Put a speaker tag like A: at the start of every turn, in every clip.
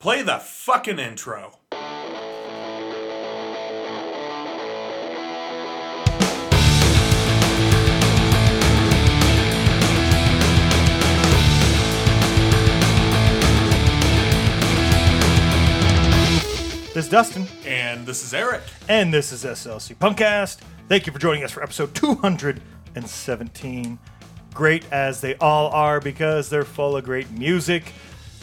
A: Play the fucking intro.
B: This is Dustin,
A: And this is Eric.
B: and this is SLC Punkcast. Thank you for joining us for episode 217. Great as they all are because they're full of great music,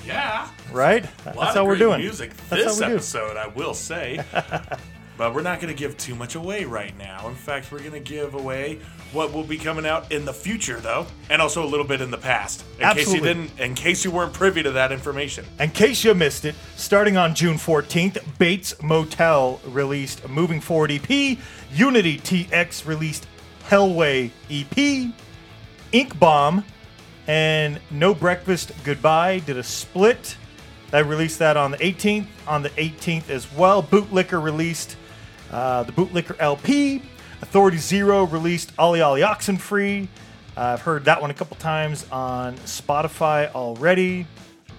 A: Yeah.
B: right? That's how we're doing.
A: music this
B: how we do.
A: episode, I will say. but we're not going to give too much away right now. In fact, we're going to give away what will be coming out in the future, though, and also a little bit in the past, in case you didn't, in case you weren't privy to that information.
B: In case you missed it, starting on June 14th, Bates Motel released Moving Forward EP, Unity TX released Hellway EP, Ink Bomb, and No Breakfast Goodbye did a split. I released that on the 18th. On the 18th as well, Bootlicker released uh, the Bootlicker LP. Authority Zero released Ollie Ollie Oxenfree. Uh, I've heard that one a couple times on Spotify already.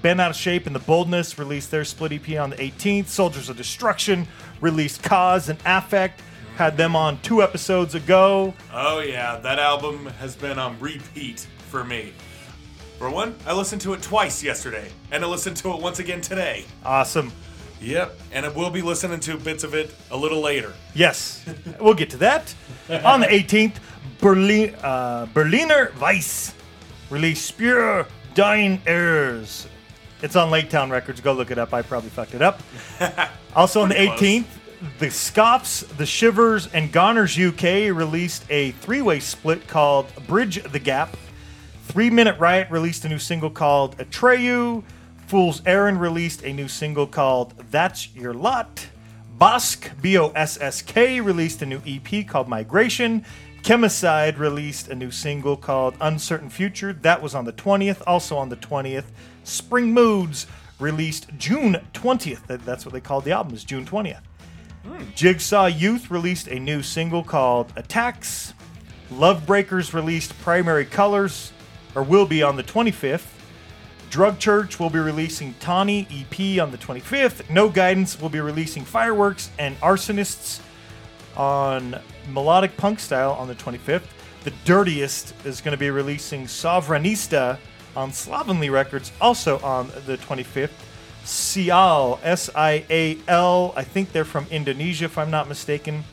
B: Bent Out of Shape and The Boldness released their split EP on the 18th. Soldiers of Destruction released Cause and Affect. Had them on two episodes ago.
A: Oh yeah, that album has been on repeat for me. For one, I listened to it twice yesterday, and I listened to it once again today.
B: Awesome.
A: Yep, and I will be listening to bits of it a little later.
B: Yes, we'll get to that. On the 18th, Berlin, uh, Berliner Weiss released Spur Dying Errors. It's on Lake Town Records. Go look it up. I probably fucked it up. Also on the
A: Pretty close.
B: 18th, the Scoffs, the Shivers, and Goners UK released a three-way split called Bridge the Gap. Three Minute Riot released a new single called Atreyu. Fool's Errand released a new single called That's Your Lot. Bosk, B O S S K, released a new EP called Migration. Chemicide released a new single called Uncertain Future. That was on the 20th. Also on the 20th, Spring Moods released June 20th. That's what they called the album, is June 20th. Hmm. Jigsaw Youth released a new single called Attacks. Love Breakers released Primary Colors, or will be on the 25th. Drug Church will be releasing Tawny EP on the 25th. No Guidance will be releasing Fireworks and Arsonists on Melodic Punk Style on the 25th. The Dirtiest is going to be releasing Sovereignista on Slovenly Records also on the 25th. Sial, S I A L, I think they're from Indonesia if I'm not mistaken.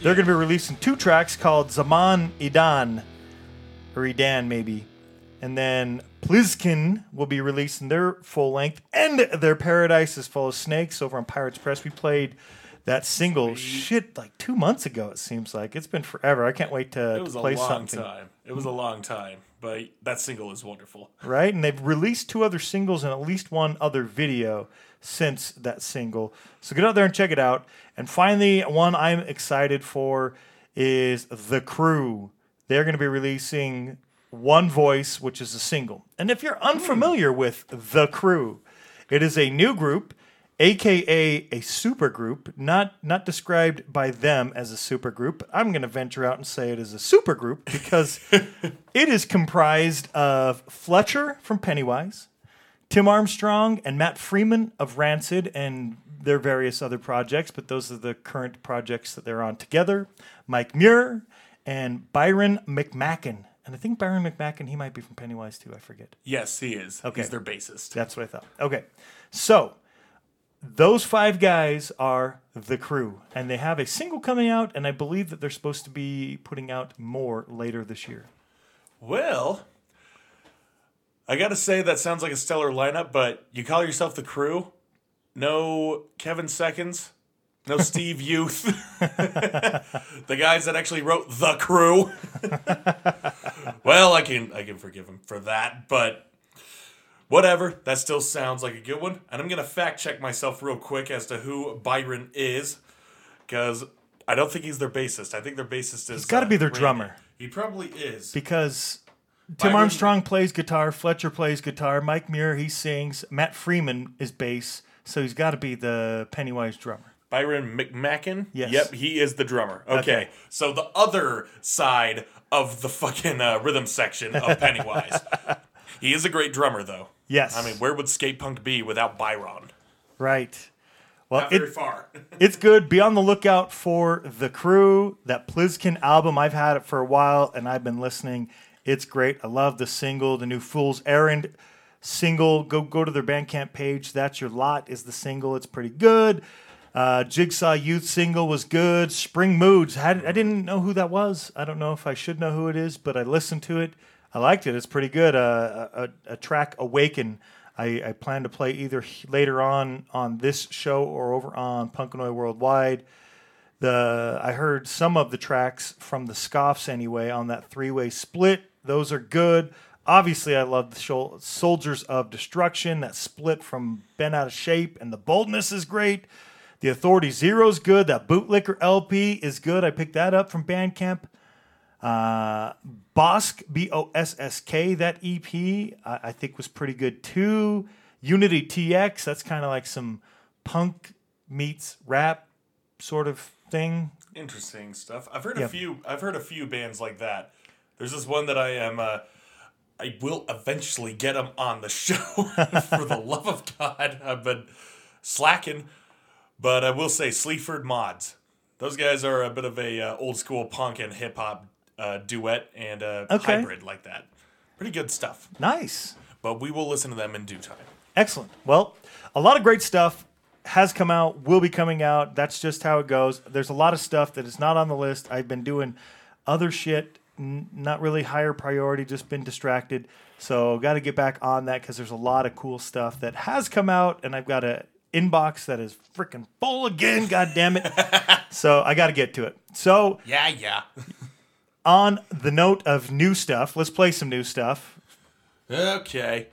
B: They're going to be releasing two tracks called Zaman Idan, or Idan maybe. And then Plizkin will be releasing their full length, and their Paradise is Full of Snakes over on Pirates Press. We played that single shit like two months ago. It seems like it's been forever. I can't wait to, play.
A: It was
B: to
A: a long
B: something.
A: time. It was a long time, but that single is wonderful.
B: right? And they've released two other singles and at least one other video since that single. So get out there and check it out. And finally, one I'm excited for is The Crew. They're going to be releasing One Voice, which is a single. And if you're unfamiliar with The Crew, it is a new group, aka a super group, not not described by them as a super group. I'm going to venture out and say it is a super group because it is comprised of Fletcher from Pennywise, Tim Armstrong, and Matt Freeman of Rancid and their various other projects, but those are the current projects that they're on together. Mike Muir and Byron McMackin. And I think Byron McMackin, he might be from Pennywise too, I forget.
A: Yes, he is.
B: Okay.
A: He's their bassist.
B: That's what I thought. Okay. So those five guys are the crew, and they have a single coming out, and I believe that they're supposed to be putting out more later this year.
A: Well, I gotta say that sounds like a stellar lineup, but you call yourself the crew? No Kevin Seconds? No Steve Youth? the guys that actually wrote The Crew? well, I can I can forgive him for that, but whatever. That still sounds like a good one. And I'm gonna fact check myself real quick as to who Byron is. Because I don't think he's their bassist. I think their bassist is He's
B: gotta be uh, their drummer.
A: He probably is.
B: because Tim
A: Byron-
B: Armstrong plays guitar, Fletcher plays guitar, Mike Muir he sings, Matt Freeman is bass, so he's got to be the Pennywise drummer.
A: Byron McMackin?
B: Yes.
A: Yep, he is the drummer. Okay.
B: Okay.
A: So the other side of the fucking uh, rhythm section of Pennywise. he is a great drummer, though.
B: Yes.
A: I mean, where would skate punk be without Byron?
B: Right. Well,
A: Not
B: it,
A: very far.
B: it's good. Be on the lookout for the crew. That Plizkin album. I've had it for a while, and I've been listening. It's great. I love the single, the new Fool's Errand single. Go go to their Bandcamp page. That's your lot is the single. It's pretty good. Uh, Jigsaw Youth single was good. Spring Moods. Had, I didn't know who that was. I don't know if I should know who it is, but I listened to it. I liked it. It's pretty good. Uh, a, a, track Awaken. I, I plan to play either later on on this show or over on Punkanoid Worldwide. The I heard some of the tracks from the Scoffs anyway on that three way split. Those are good. Obviously, I love the Soldiers of Destruction. That split from Bent Out of Shape and the Boldness is great. The Authority Zero's good. That Bootlicker LP is good. I picked that up from Bandcamp. Uh, Bosk B O S S K that EP I, I think was pretty good too. Unity TX that's kind of like some punk meets rap sort of thing.
A: Interesting stuff. I've heard
B: Yeah.
A: a few. I've heard a few bands like that. There's this one that I am. Uh, I will eventually get them on the show. for the love of God, I've been slacking, but I will say Sleaford Mods. Those guys are a bit of a uh, old school punk and hip hop uh, duet and uh,
B: Okay.
A: hybrid like that. Pretty good stuff.
B: Nice.
A: But we will listen to them in due time.
B: Excellent. Well, a lot of great stuff has come out, will be coming out. That's just how it goes. There's a lot of stuff that is not on the list. I've been doing other shit, n- not really higher priority, just been distracted. So, got to get back on that because there's a lot of cool stuff that has come out, and I've got a inbox that is freaking full again. God damn it! so I got to get to it. So,
A: Yeah, yeah.
B: on the note of new stuff, let's play some new stuff.
A: Okay.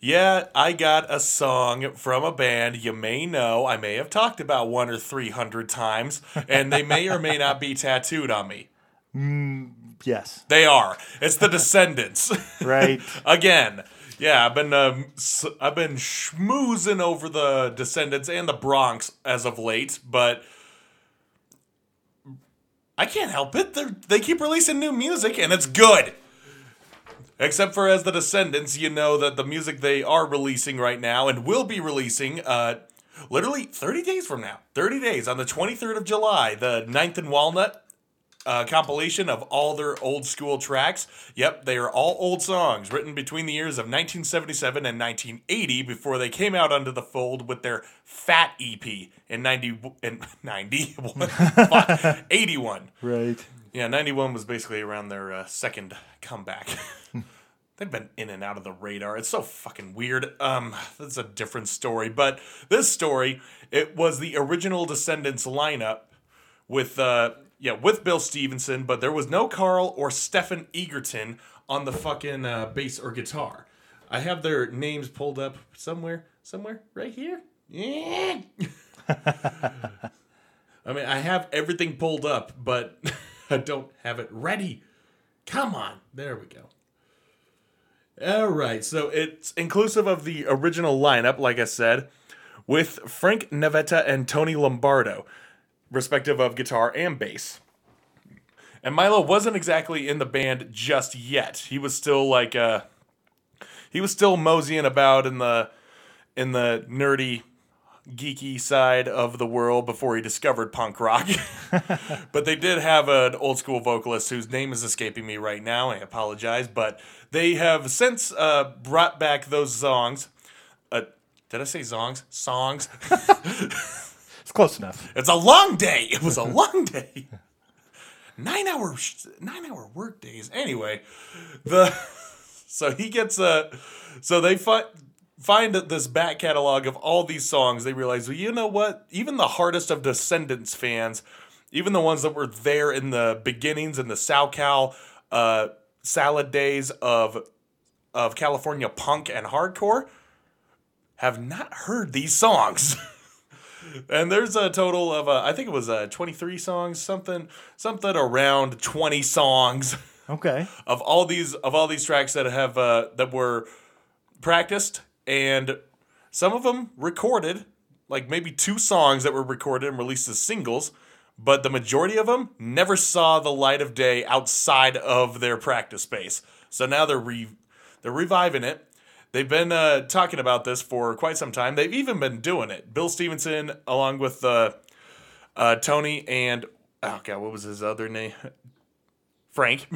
A: Yeah, I got a song from a band you may know. I may have talked about one or three hundred times, and they may or may not be tattooed on me.
B: Mm, yes,
A: They are. It's the Descendents.
B: right.
A: Again. Yeah, I've been um, I've been schmoozing over the Descendents and the Bronx as of late, but I can't help it. They they keep releasing new music and it's good. Except for as the Descendents, you know that the music they are releasing right now and will be releasing uh literally 30 days from now. 30 days on the 23rd of July, the Ninth and Walnut uh, compilation of all their old school tracks. Yep, they are all old songs written between the years of 1977 and 1980 before they came out under the fold with their Fat EP in 90 in 91 81.
B: Right.
A: Yeah, 91 was basically around their uh, second comeback. They've been in and out of the radar. It's so fucking weird. Um, that's a different story. But this story, it was the original Descendents lineup with uh yeah, with Bill Stevenson, but there was no Karl or Stephen Egerton on the fucking uh, bass or guitar. I have their names pulled up somewhere, somewhere right here. Yeah. I mean, I have everything pulled up, but I don't have it ready. Come on. There we go. All right. So it's inclusive of the original lineup, like I said, with Frank Navetta and Tony Lombardo, respective of guitar and bass. And Milo wasn't exactly in the band just yet. He was still like uh he was still moseying about in the in the nerdy geeky side of the world before he discovered punk rock. but they did have an old school vocalist whose name is escaping me right now. I apologize, but they have since uh, brought back those songs. Uh, did I say songs? Songs.
B: Close enough.
A: It's a long day. It was a long day. Nine hour nine hour work days. Anyway, the so he gets a so they find find this back catalog of all these songs. They realize, well, you know what? Even the hardest of Descendents fans, even the ones that were there in the beginnings in the SoCal uh, salad days of of California punk and hardcore, have not heard these songs. And there's a total of uh, I think it was uh, 23 songs, something something around 20 songs
B: Okay.
A: of all these of all these tracks that have uh, that were practiced and some of them recorded, like maybe two songs that were recorded and released as singles, but the majority of them never saw the light of day outside of their practice space. So now they're re- they're reviving it. They've been uh, talking about this for quite some time. They've even been doing it. Bill Stevenson, along with uh, uh, Tony and oh god, what was his other name? Frank.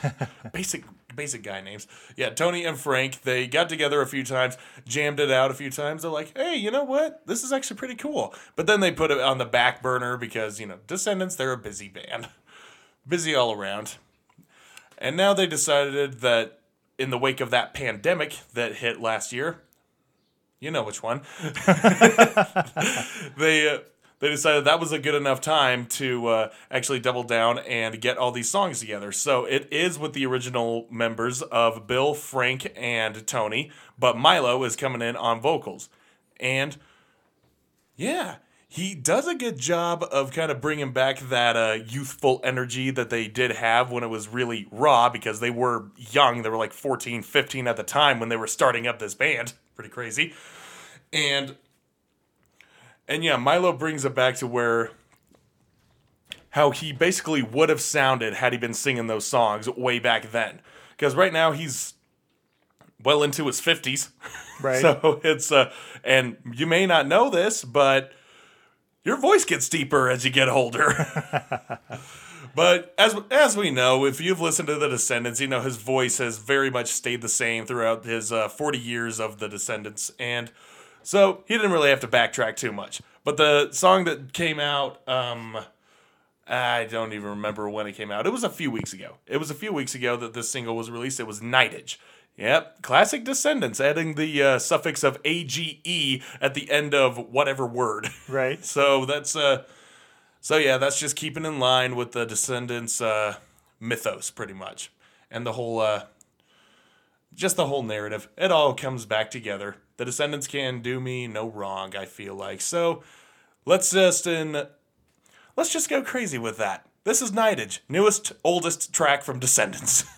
A: basic basic guy names. Yeah, Tony and Frank. They got together a few times, jammed it out a few times. They're like, hey, you know what? This is actually pretty cool. But then they put it on the back burner because you know Descendents. They're a busy band, busy all around. And now they decided that in the wake of that pandemic that hit last year, you know which one, they uh, they decided that was a good enough time to uh, actually double down and get all these songs together. So it is with the original members of Bill, Frank, and Tony, but Milo is coming in on vocals. And yeah, he does a good job of kind of bringing back that uh, youthful energy that they did have when it was really raw because they were young. They were like 14, 15 at the time when they were starting up this band. Pretty crazy. And and yeah, Milo brings it back to where how he basically would have sounded had he been singing those songs way back then. Because right now he's well into his 50s.
B: Right.
A: so it's uh and you may not know this, but your voice gets deeper as you get older. but as as we know, if you've listened to the Descendents, you know his voice has very much stayed the same throughout his uh, 40 years of the Descendents, and so he didn't really have to backtrack too much. But the song that came out, um, I don't even remember when it came out. It was a few weeks ago. It was a few weeks ago that this single was released. It was Nightage. Yep, classic Descendents, adding the uh, suffix of age at the end of whatever word.
B: Right.
A: so that's uh, so yeah, that's just keeping in line with the Descendents uh, mythos, pretty much, and the whole uh, just the whole narrative. It all comes back together the Descendents can do me no wrong, I feel like. So let's just in let's just go crazy with that. This is Nightage, newest, oldest track from Descendents.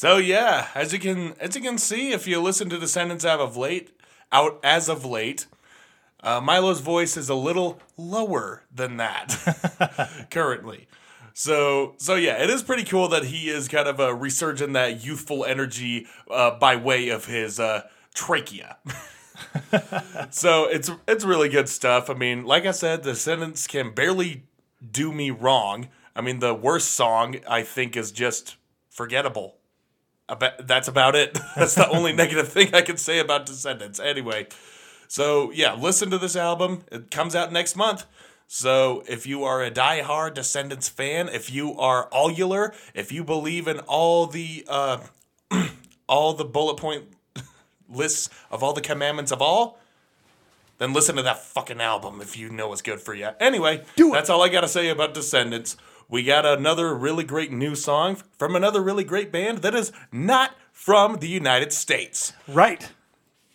C: So yeah,
A: as you can as you can see, if you listen to the Descendents out of late, out as of late, uh, Milo's voice is a little lower than that currently. So so yeah, it is pretty cool that he is kind of a resurging that youthful energy uh, by way of his uh, trachea. so it's it's really good stuff. I mean, like I said, the Descendents can barely do me wrong. I mean, the worst song I think is just forgettable. About, that's about it. That's the only negative thing I can say about Descendents. Anyway, so yeah, listen to this album. It comes out next month. So if you are a die-hard Descendents fan, if you are allular, if you believe in all the uh, all the bullet point lists of all the commandments of all, then listen to that fucking album if you know what's good for you. Anyway,
B: Do it.
A: that's all I gotta say about Descendents. We got another really great new song from another really great band that is not from the United States.
B: Right.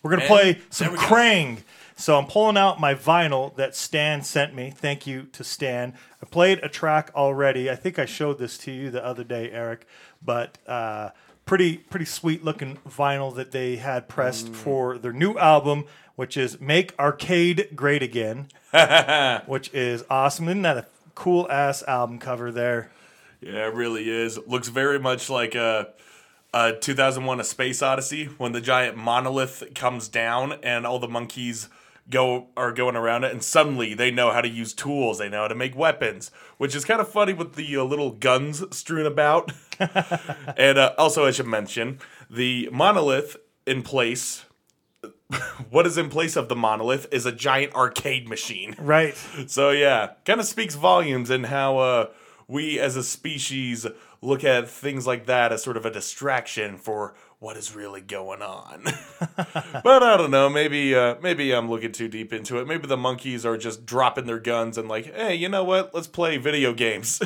B: We're gonna play some
A: we go.
B: Krang. So I'm pulling out my vinyl that Stan sent me. Thank you to Stan. I played a track already. I think I showed this to you the other day, Eric. But uh, pretty pretty sweet looking vinyl that they had pressed
A: Mm.
B: for their new album, which is "Make Arcade Great Again," which is awesome. Isn't that a cool ass album cover there?
A: Yeah, it really is. Looks very much like a, a 2001: A Space Odyssey when the giant monolith comes down and all the monkeys go are going around it, and suddenly they know how to use tools. They know how to make weapons, which is kind of funny with the uh, little guns strewn about. and uh, also, I should mention the monolith in place. what is in place of the monolith is a giant arcade machine.
B: Right.
A: So yeah, kind of speaks volumes in how uh, we as a species look at things like that as sort of a distraction for what is really going on. but I don't know. Maybe uh, maybe I'm looking too deep into it. Maybe the monkeys are just dropping their guns and like, hey, you know what? Let's play video games.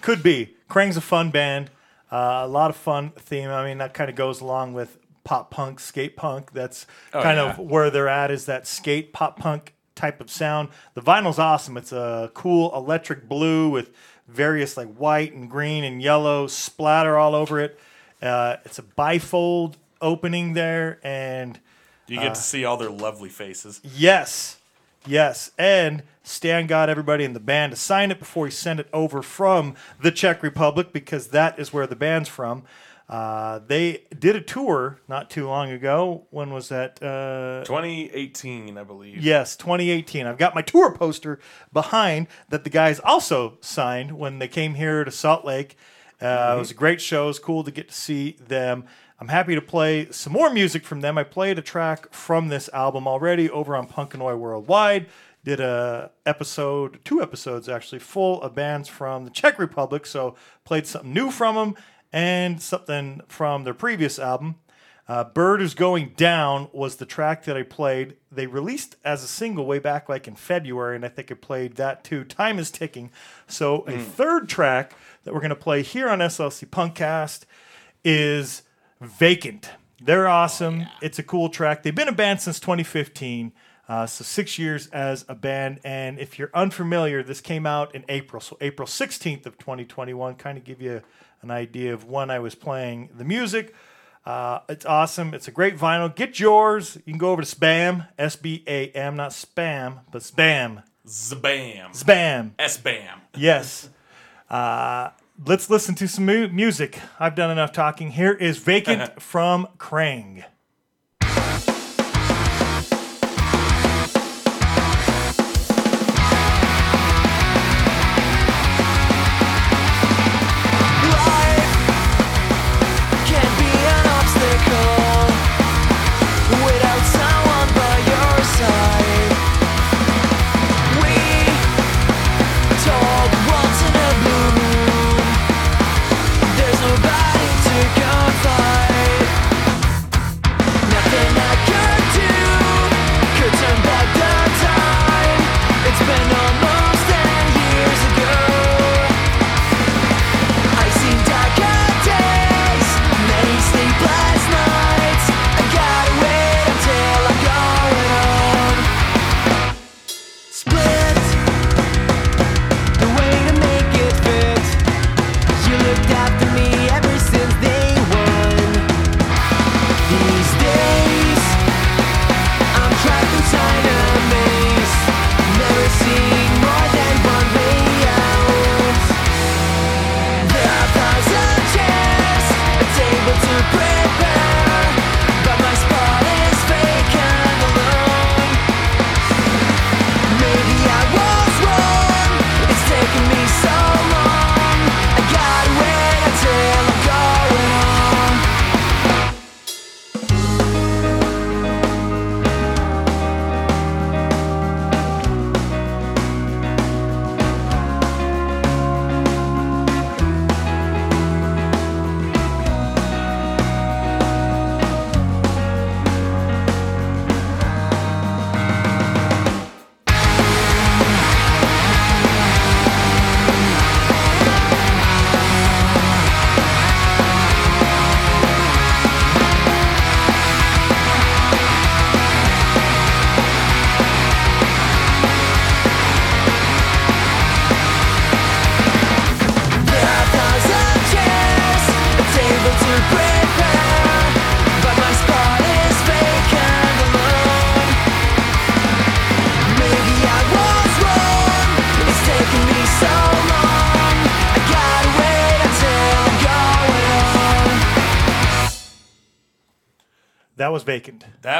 B: Could be. Krang's a fun band. Uh, a lot of fun theme. I mean, that kind of goes along with pop punk, skate punk. That's kind
A: yeah.
B: of where they're at is that skate pop punk type of sound. The vinyl's awesome. It's a cool electric blue with various like white and green and yellow splatter all over it. Uh, it's a bifold opening there and
A: you get to see all their lovely faces.
B: Yes. Yes. And Stan got everybody in the band to sign it before he sent it over from the Czech Republic because that is where the band's from. Uh, they did a tour not too long ago. When was that? Uh,
A: 2018, I believe.
B: yes, 2018. I've got my tour poster behind that the guys also signed when they came here to Salt Lake. Uh, It was a great show. It was cool to get to see them. I'm happy to play some more music from them. I played a track from this album already over on Punkanoid Worldwide. Did a episode, two episodes actually, full of bands from the Czech Republic. So played something new from them and something from their previous album. Uh, Bird is Going Down was the track that I played. They released as a single way back like in February, and I think I played that too. Time is ticking. So a third track that we're going to play here on SLC Punkcast is Vacant. They're awesome. It's a cool track. They've been a band since 2015. Uh, so six years as a band, and if you're unfamiliar, this came out in April, so April 16th of 2021. Kind of give you an idea of when I was playing the music. Uh, it's awesome. It's a great vinyl. Get yours. You can go over to Spam, S B A M, not spam, but Spam,
A: Zabam.
B: Spam.
A: S-bam.
B: Yes. Uh, let's listen to some mu- music. I've done enough talking. Here is Vacant from Krang.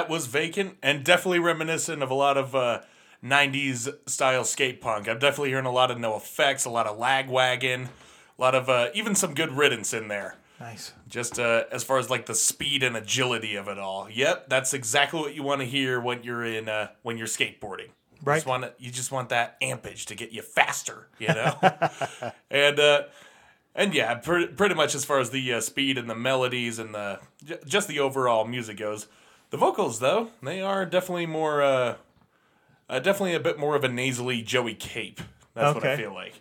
D: That was vacant
A: and definitely reminiscent of a lot of uh, 90s style skate punk. I'm definitely hearing a lot of NOFX, a lot of lagwagon, a lot of uh, even some good riddance in there.
D: Nice.
A: Just uh, as far as like the speed and agility of it all. Yep, that's exactly what you want to hear when you're in uh, when you're skateboarding.
D: Right.
A: Just want you just want that ampage to get you faster, you know. and uh, and yeah, pre- pretty much as far as the uh, speed and the melodies and the j- just the overall music goes. The vocals though, they are definitely more uh, uh definitely a bit more of a nasally Joey Cape. That's what I feel like.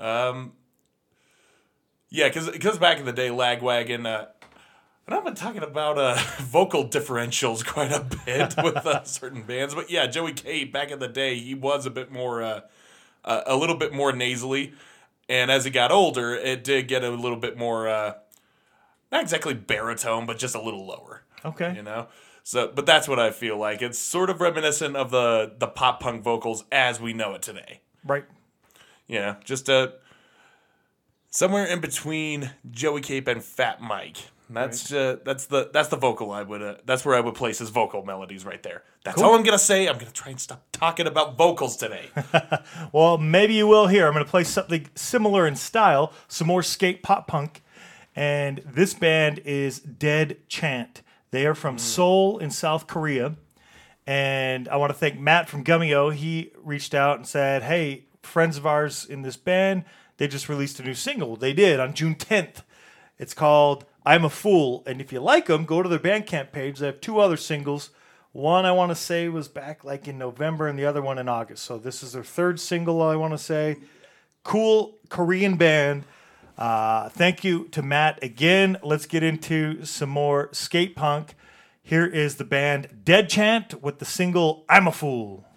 A: Um, yeah, because cause back in the day, Lagwagon. Uh, and I've been talking about uh, vocal differentials quite a bit with uh, certain bands, but yeah, Joey Cape back in the day, he was a bit more, uh, uh, a little bit more nasally, and as he got older, it did get a little bit more, uh, not exactly baritone, but just a little lower
D: Okay.
A: you know so but that's what i feel like it's sort of reminiscent of the the pop punk vocals as we know it today
D: Right.
A: you know just a somewhere in between joey cape and fat mike that's uh, that's the that's the vocal i would uh, that's where i would place his vocal melodies right there that's all i'm gonna say i'm gonna try and stop talking about vocals today
D: Well, maybe you will here. I'm going to play something similar in style, some more skate pop punk. And this band is Dead Chant. They are from mm. Seoul in South Korea. And I want to thank Matt from Gummio. He reached out and said, Hey, friends of ours in this band, they just released a new single. They did on June 10th. It's called I'm a Fool. And if you like them, go to their Bandcamp page. They have two other singles. One I want to say was back like in November, and the other one in August. So this is their third single. I want to say, cool Korean band. Uh, thank you to Matt again. Let's get into some more skate punk. Here is the band Dead Chant with the single "I'm a Fool."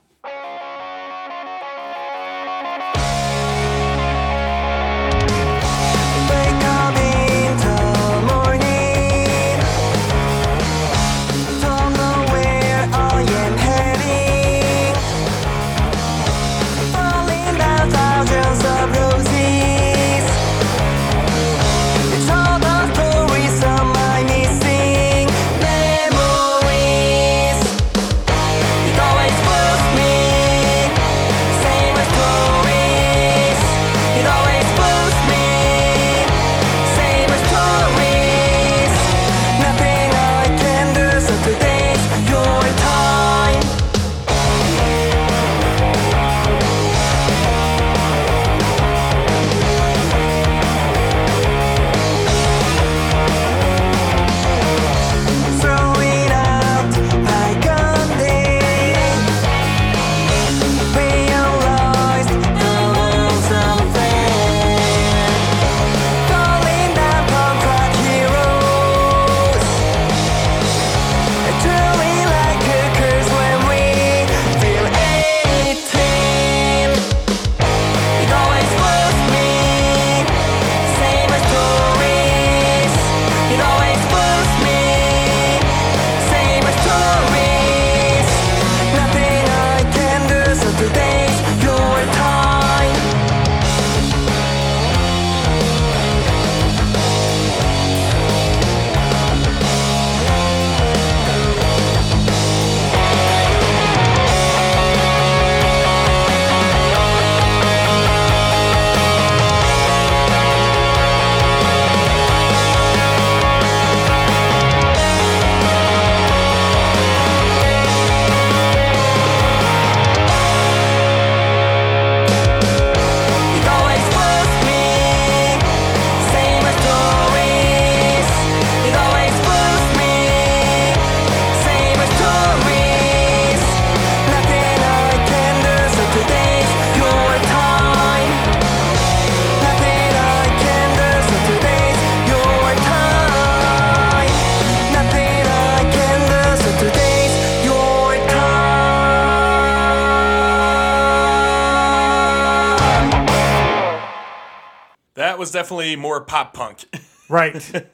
E: Was
A: definitely more pop punk
D: Right.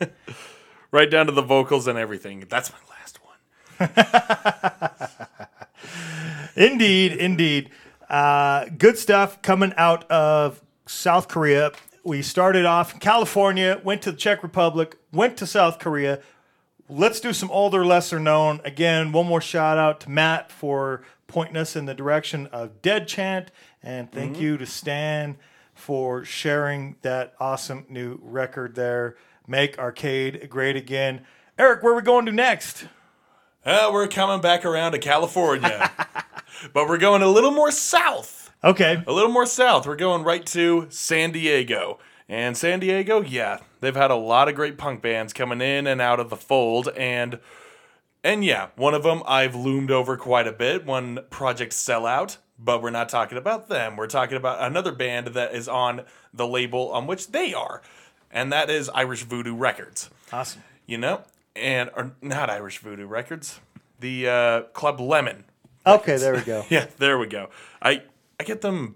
A: right down to the vocals and everything that's my last one
D: Indeed, indeed. Uh, good stuff coming out of South Korea. We started off in California, went to the Czech Republic, went to South Korea,
B: let's do some older, lesser known. Again, one more shout out to Matt for pointing us in the direction of Dead Chant, and thank you to Stan for sharing that awesome new record there. Make arcade great again. Eric, where are we going to next?
A: Uh, we're coming back around to California, but we're going a little more south.
B: Okay.
A: A little more south. We're going right to San Diego. And San Diego, yeah, they've had a lot of great punk bands coming in and out of the fold. And and yeah, one of them I've loomed over quite a bit. One Project Sellout, but we're not talking about them. We're talking about another band that is on the label on which they are, and that is Irish Voodoo Records.
B: Awesome.
A: You know, and or not Irish Voodoo Records, the uh, Club Lemon.
B: Okay, there we go.
A: Yeah, there we go. I I get them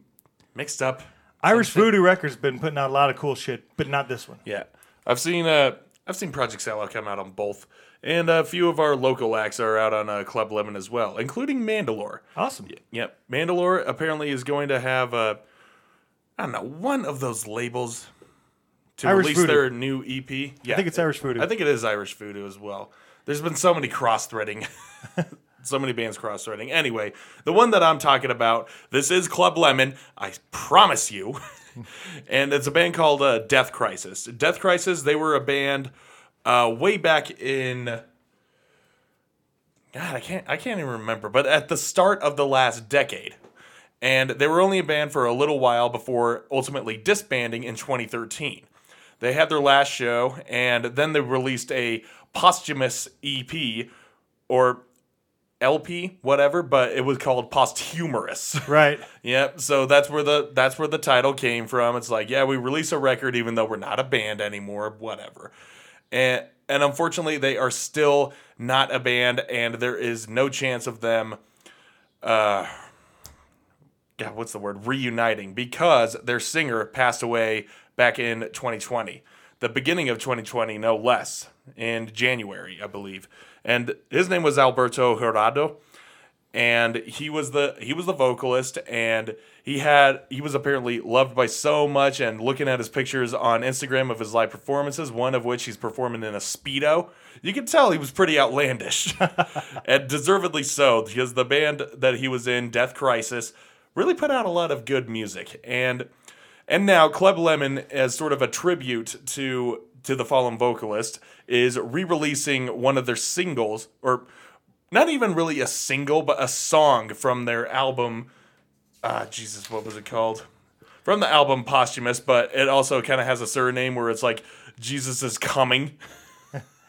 A: mixed up.
B: Irish Voodoo Records been putting out a lot of cool shit, but not this one.
A: Yeah, I've seen uh I've seen Project Sellout come out on both, and a few of our local acts are out on uh, Club Lemon as well, including Mandalore.
B: Awesome.
A: Yep, Mandalore apparently is going to have uh, I don't know one of those labels to
B: Irish
A: release
B: Voodoo.
A: their new EP. Yeah,
B: I think it's Irish Voodoo.
A: I think it is Irish Voodoo as well. There's been so many cross threading. so many bands cross threading. Anyway, the one that I'm talking about, this is Club Lemon. I promise you. and it's a band called uh, Death Crisis. Death Crisis, they were a band uh, way back in. God, I can't. I can't even remember. But at the start of the last decade, and they were only a band for a little while before ultimately disbanding in 2013. They had their last show, and then they released a posthumous EP or LP, whatever, but it was called Posthumorous.
B: Right.
A: Yep. So that's where the that's where the title came from. It's like, yeah, we release a record even though we're not a band anymore, whatever. And and unfortunately, they are still not a band, and there is no chance of them. Uh, what's the word? Reuniting because their singer passed away back in 2020, the beginning of 2020, no less, in January, I believe. And his name was Alberto Gerardo and he was the he was the vocalist and he had he was apparently loved by so much and looking at his pictures on Instagram of his live performances one of which he's performing in a speedo you can tell he was pretty outlandish and deservedly so because the band that he was in Death Crisis really put out a lot of good music and and now Club Lemon as sort of a tribute to to the fallen vocalist is re-releasing one of their singles or not even really a single, but a song from their album. Ah, Jesus, what was it called? From the album Posthumous, but it also kind of has a surname where it's like Jesus is coming,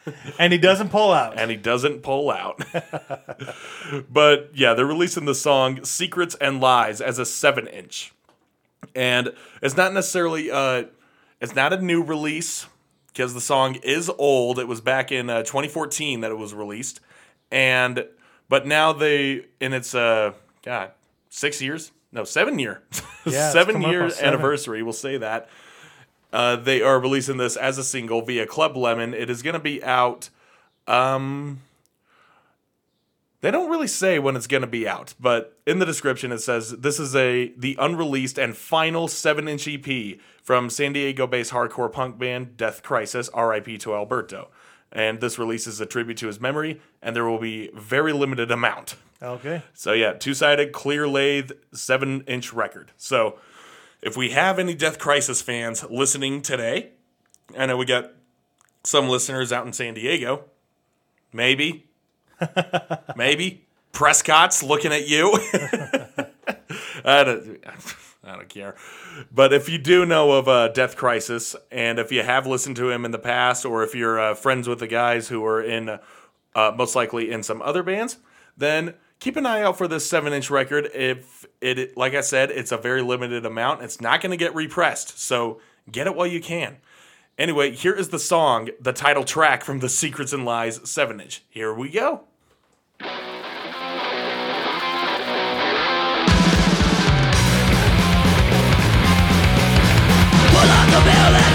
B: And he doesn't pull out.
A: and he doesn't pull out. but yeah, they're releasing the song "Secrets and Lies" as a seven-inch, and it's not necessarily uh, it's not a new release because the song is old. It was back in uh, 2014 that it was released, and but now they and it's uh God six years no seven year
B: Yeah,
A: seven year
B: seven.
A: anniversary. We'll say that. Uh, they are releasing this as a single via Club Lemon. It is going to be out. Um, they don't really say when it's going to be out, but in the description it says this is a the unreleased and final seven inch EP from San Diego-based hardcore punk band Death Crisis. R.I.P. to Alberto. And this release is a tribute to his memory, and there will be very limited amount.
B: Okay.
A: So yeah, two sided, clear lathe, seven inch record. So if we have any Death Crisis fans listening today, I know we got some listeners out in San Diego. Maybe, maybe Prescott's looking at you. I don't, I don't care. But if you do know of uh, Death Crisis, and if you have listened to him in the past, or if you're uh, friends with the guys who are in, uh, most likely in some other bands, then keep an eye out for this seven inch record. If it, like I said, it's a very limited amount, it's not going to get repressed. So get it while you can. Anyway, here is the song, the title track from the Secrets and Lies 7 inch. Here we go.
F: Pull the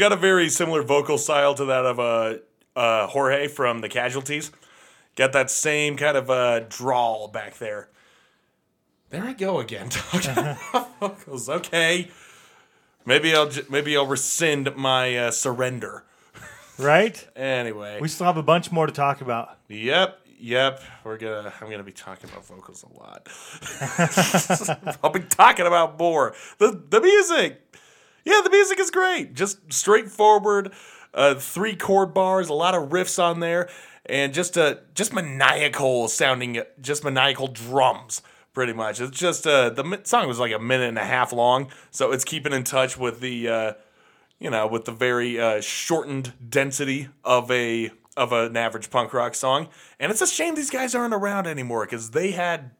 A: got a very similar vocal style to that of uh, uh, Jorge from the Casualties. Got that same kind of uh, drawl back there. There I go again vocals. Okay, maybe I'll j- maybe I'll rescind my uh, surrender.
B: Right?
A: Anyway,
B: We still have a bunch more to talk about.
A: Yep, yep. We're gonna. I'm gonna be talking about vocals a lot. I'll be talking about more. the The music. Yeah, the music is great. Just straightforward. Uh, three chord bars, a lot of riffs on there, and just uh, just maniacal sounding, just maniacal drums. Pretty much. It's just uh, the song was like a minute and a half long, so it's keeping in touch with the. Uh, you know, with the very uh, shortened density of a of an average punk rock song. And it's a shame these guys aren't around anymore because they had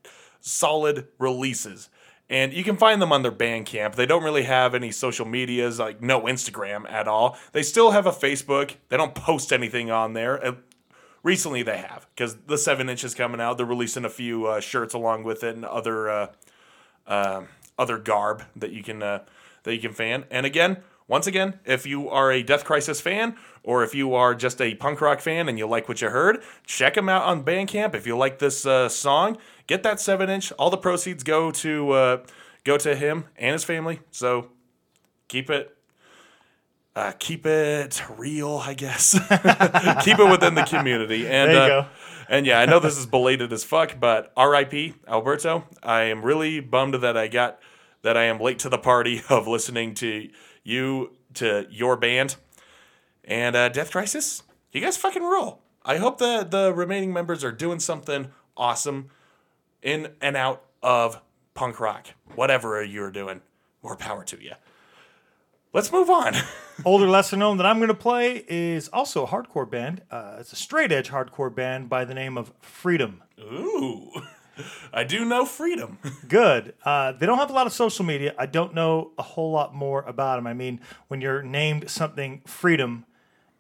A: solid releases. And you can find them on their Bandcamp. They don't really have any social medias, like no Instagram at all. They still have a Facebook. They don't post anything on there. Uh, recently, they have because the seven inch is coming out. They're releasing a few uh, shirts along with it and other uh, uh, other garb that you can uh, that you can fan. And again, once again, if you are a Death Crisis fan or if you are just a punk rock fan and you like what you heard, check them out on Bandcamp. If you like this uh, song, get that seven inch. All the proceeds go to uh, go to him and his family. So keep it. Uh, keep it real, I guess. keep it within the community, and
B: There you
A: uh,
B: go.
A: and yeah, I know this is belated as fuck, but R.I.P. Alberto. I am really bummed that I got that I am late to the party of listening to you to your band and uh, Death Crisis. You guys fucking rule. I hope the the remaining members are doing something awesome in and out of punk rock, whatever you're doing. More power to you. Let's move on.
B: Older, lesser known that I'm going to play is also a hardcore band. Uh, it's a straight edge hardcore band by the name of Freedom.
A: Ooh, I do know freedom.
B: Good. Uh, they don't have a lot of social media. I don't know a whole lot more about them. I mean, when you're named something Freedom,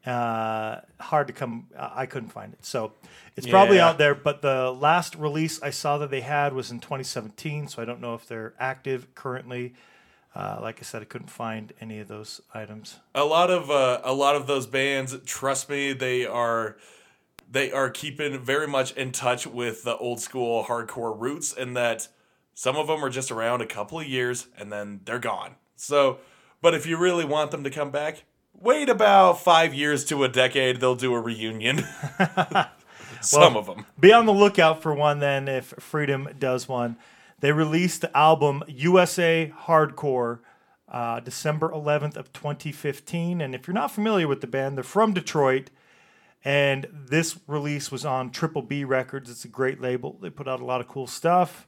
B: uh, hard to come. I couldn't find it, so it's probably
A: Yeah.
B: out there. But the last release I saw that they had was in 2017, so I don't know if they're active currently. Uh, like I said, I couldn't find any of those items.
A: a lot of uh, a lot of those bands trust me they are they are keeping very much in touch with the old school hardcore roots and that some of them are just around a couple of years and then they're gone so but if you really want them to come back wait about five years to a decade they'll do a reunion some of them
B: Be on the lookout for one then if Freedom does one. They released the album USA Hardcore uh, December 11th of 2015. And if you're not familiar with the band, they're from Detroit. And this release was on Triple B Records. It's a great label. They put out a lot of cool stuff.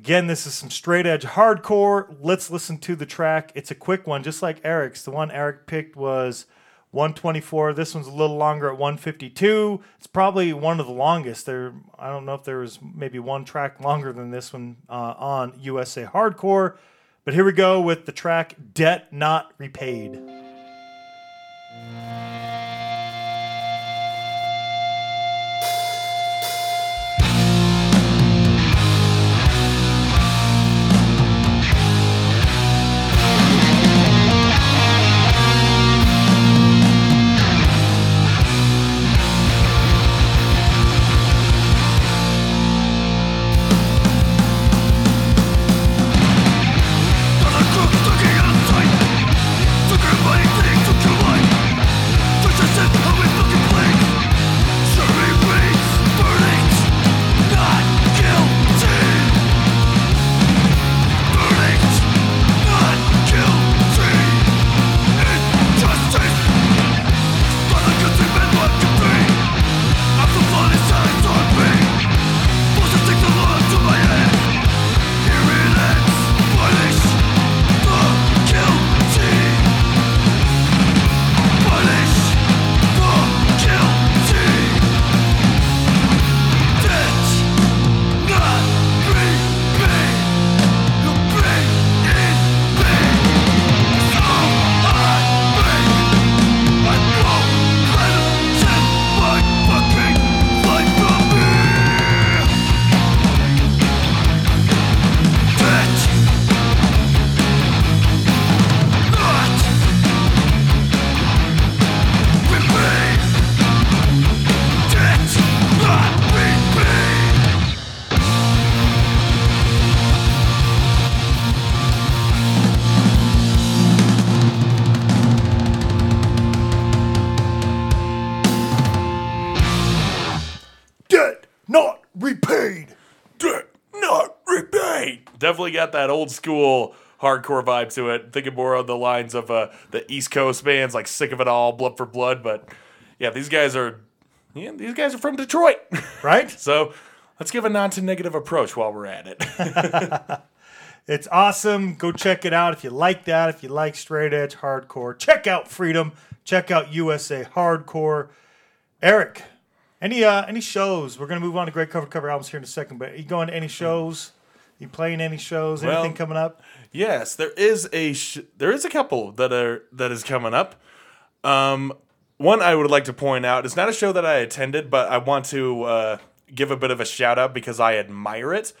B: Again, this is some straight edge hardcore. Let's listen to the track. It's a quick one, just like Eric's. The one Eric picked was 124. This one's a little longer at 152. It's probably one of the longest. There, I don't know if there was maybe one track longer than this one uh, on USA Hardcore. But here we go with the track "Debt Not Repaid."
A: Got that old school hardcore vibe to it. Thinking more on the lines of uh, the East Coast bands like Sick of It All, Blood for Blood. But yeah, these guys are yeah, these guys are from Detroit.
B: Right?
A: so let's give a non to negative approach while we're at it.
B: It's awesome. Go check it out if you like that. If you like straight edge hardcore, check out Freedom. Check out USA Hardcore. Eric, any uh any shows? We're gonna move on to great cover cover albums here in a second. But you going to any shows? You playing any shows?
A: Well-
B: Anything coming up?
A: Yes, there is a sh- there is a couple that are that is coming up. Um, one I would like to point out is not a show that I attended, but I want to uh, give a bit of a shout out because I admire it.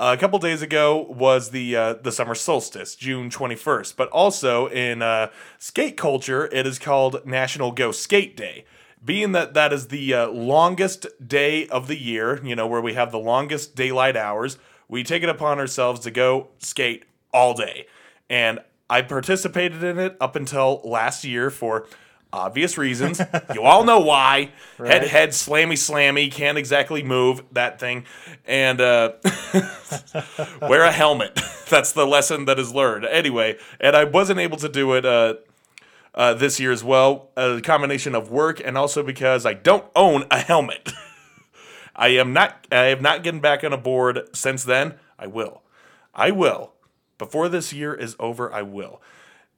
A: a couple days ago was the uh, the summer solstice, June twenty first, but also in uh, skate culture, it is called National Go Skate Day. Being that that is the uh, longest day of the year, you know, where we have the longest daylight hours, we take it upon ourselves to go skate all day. And I participated in it up until last year for obvious reasons. you all know why. Head head slammy slammy, can't exactly move that thing. And uh, wear a helmet. That's the lesson that is learned. Anyway, and I wasn't able to do it uh, uh, this year as well. A combination of work and also because I don't own a helmet. I am not. I have not gotten back on a board since then. I will. I will. Before this year is over, I will.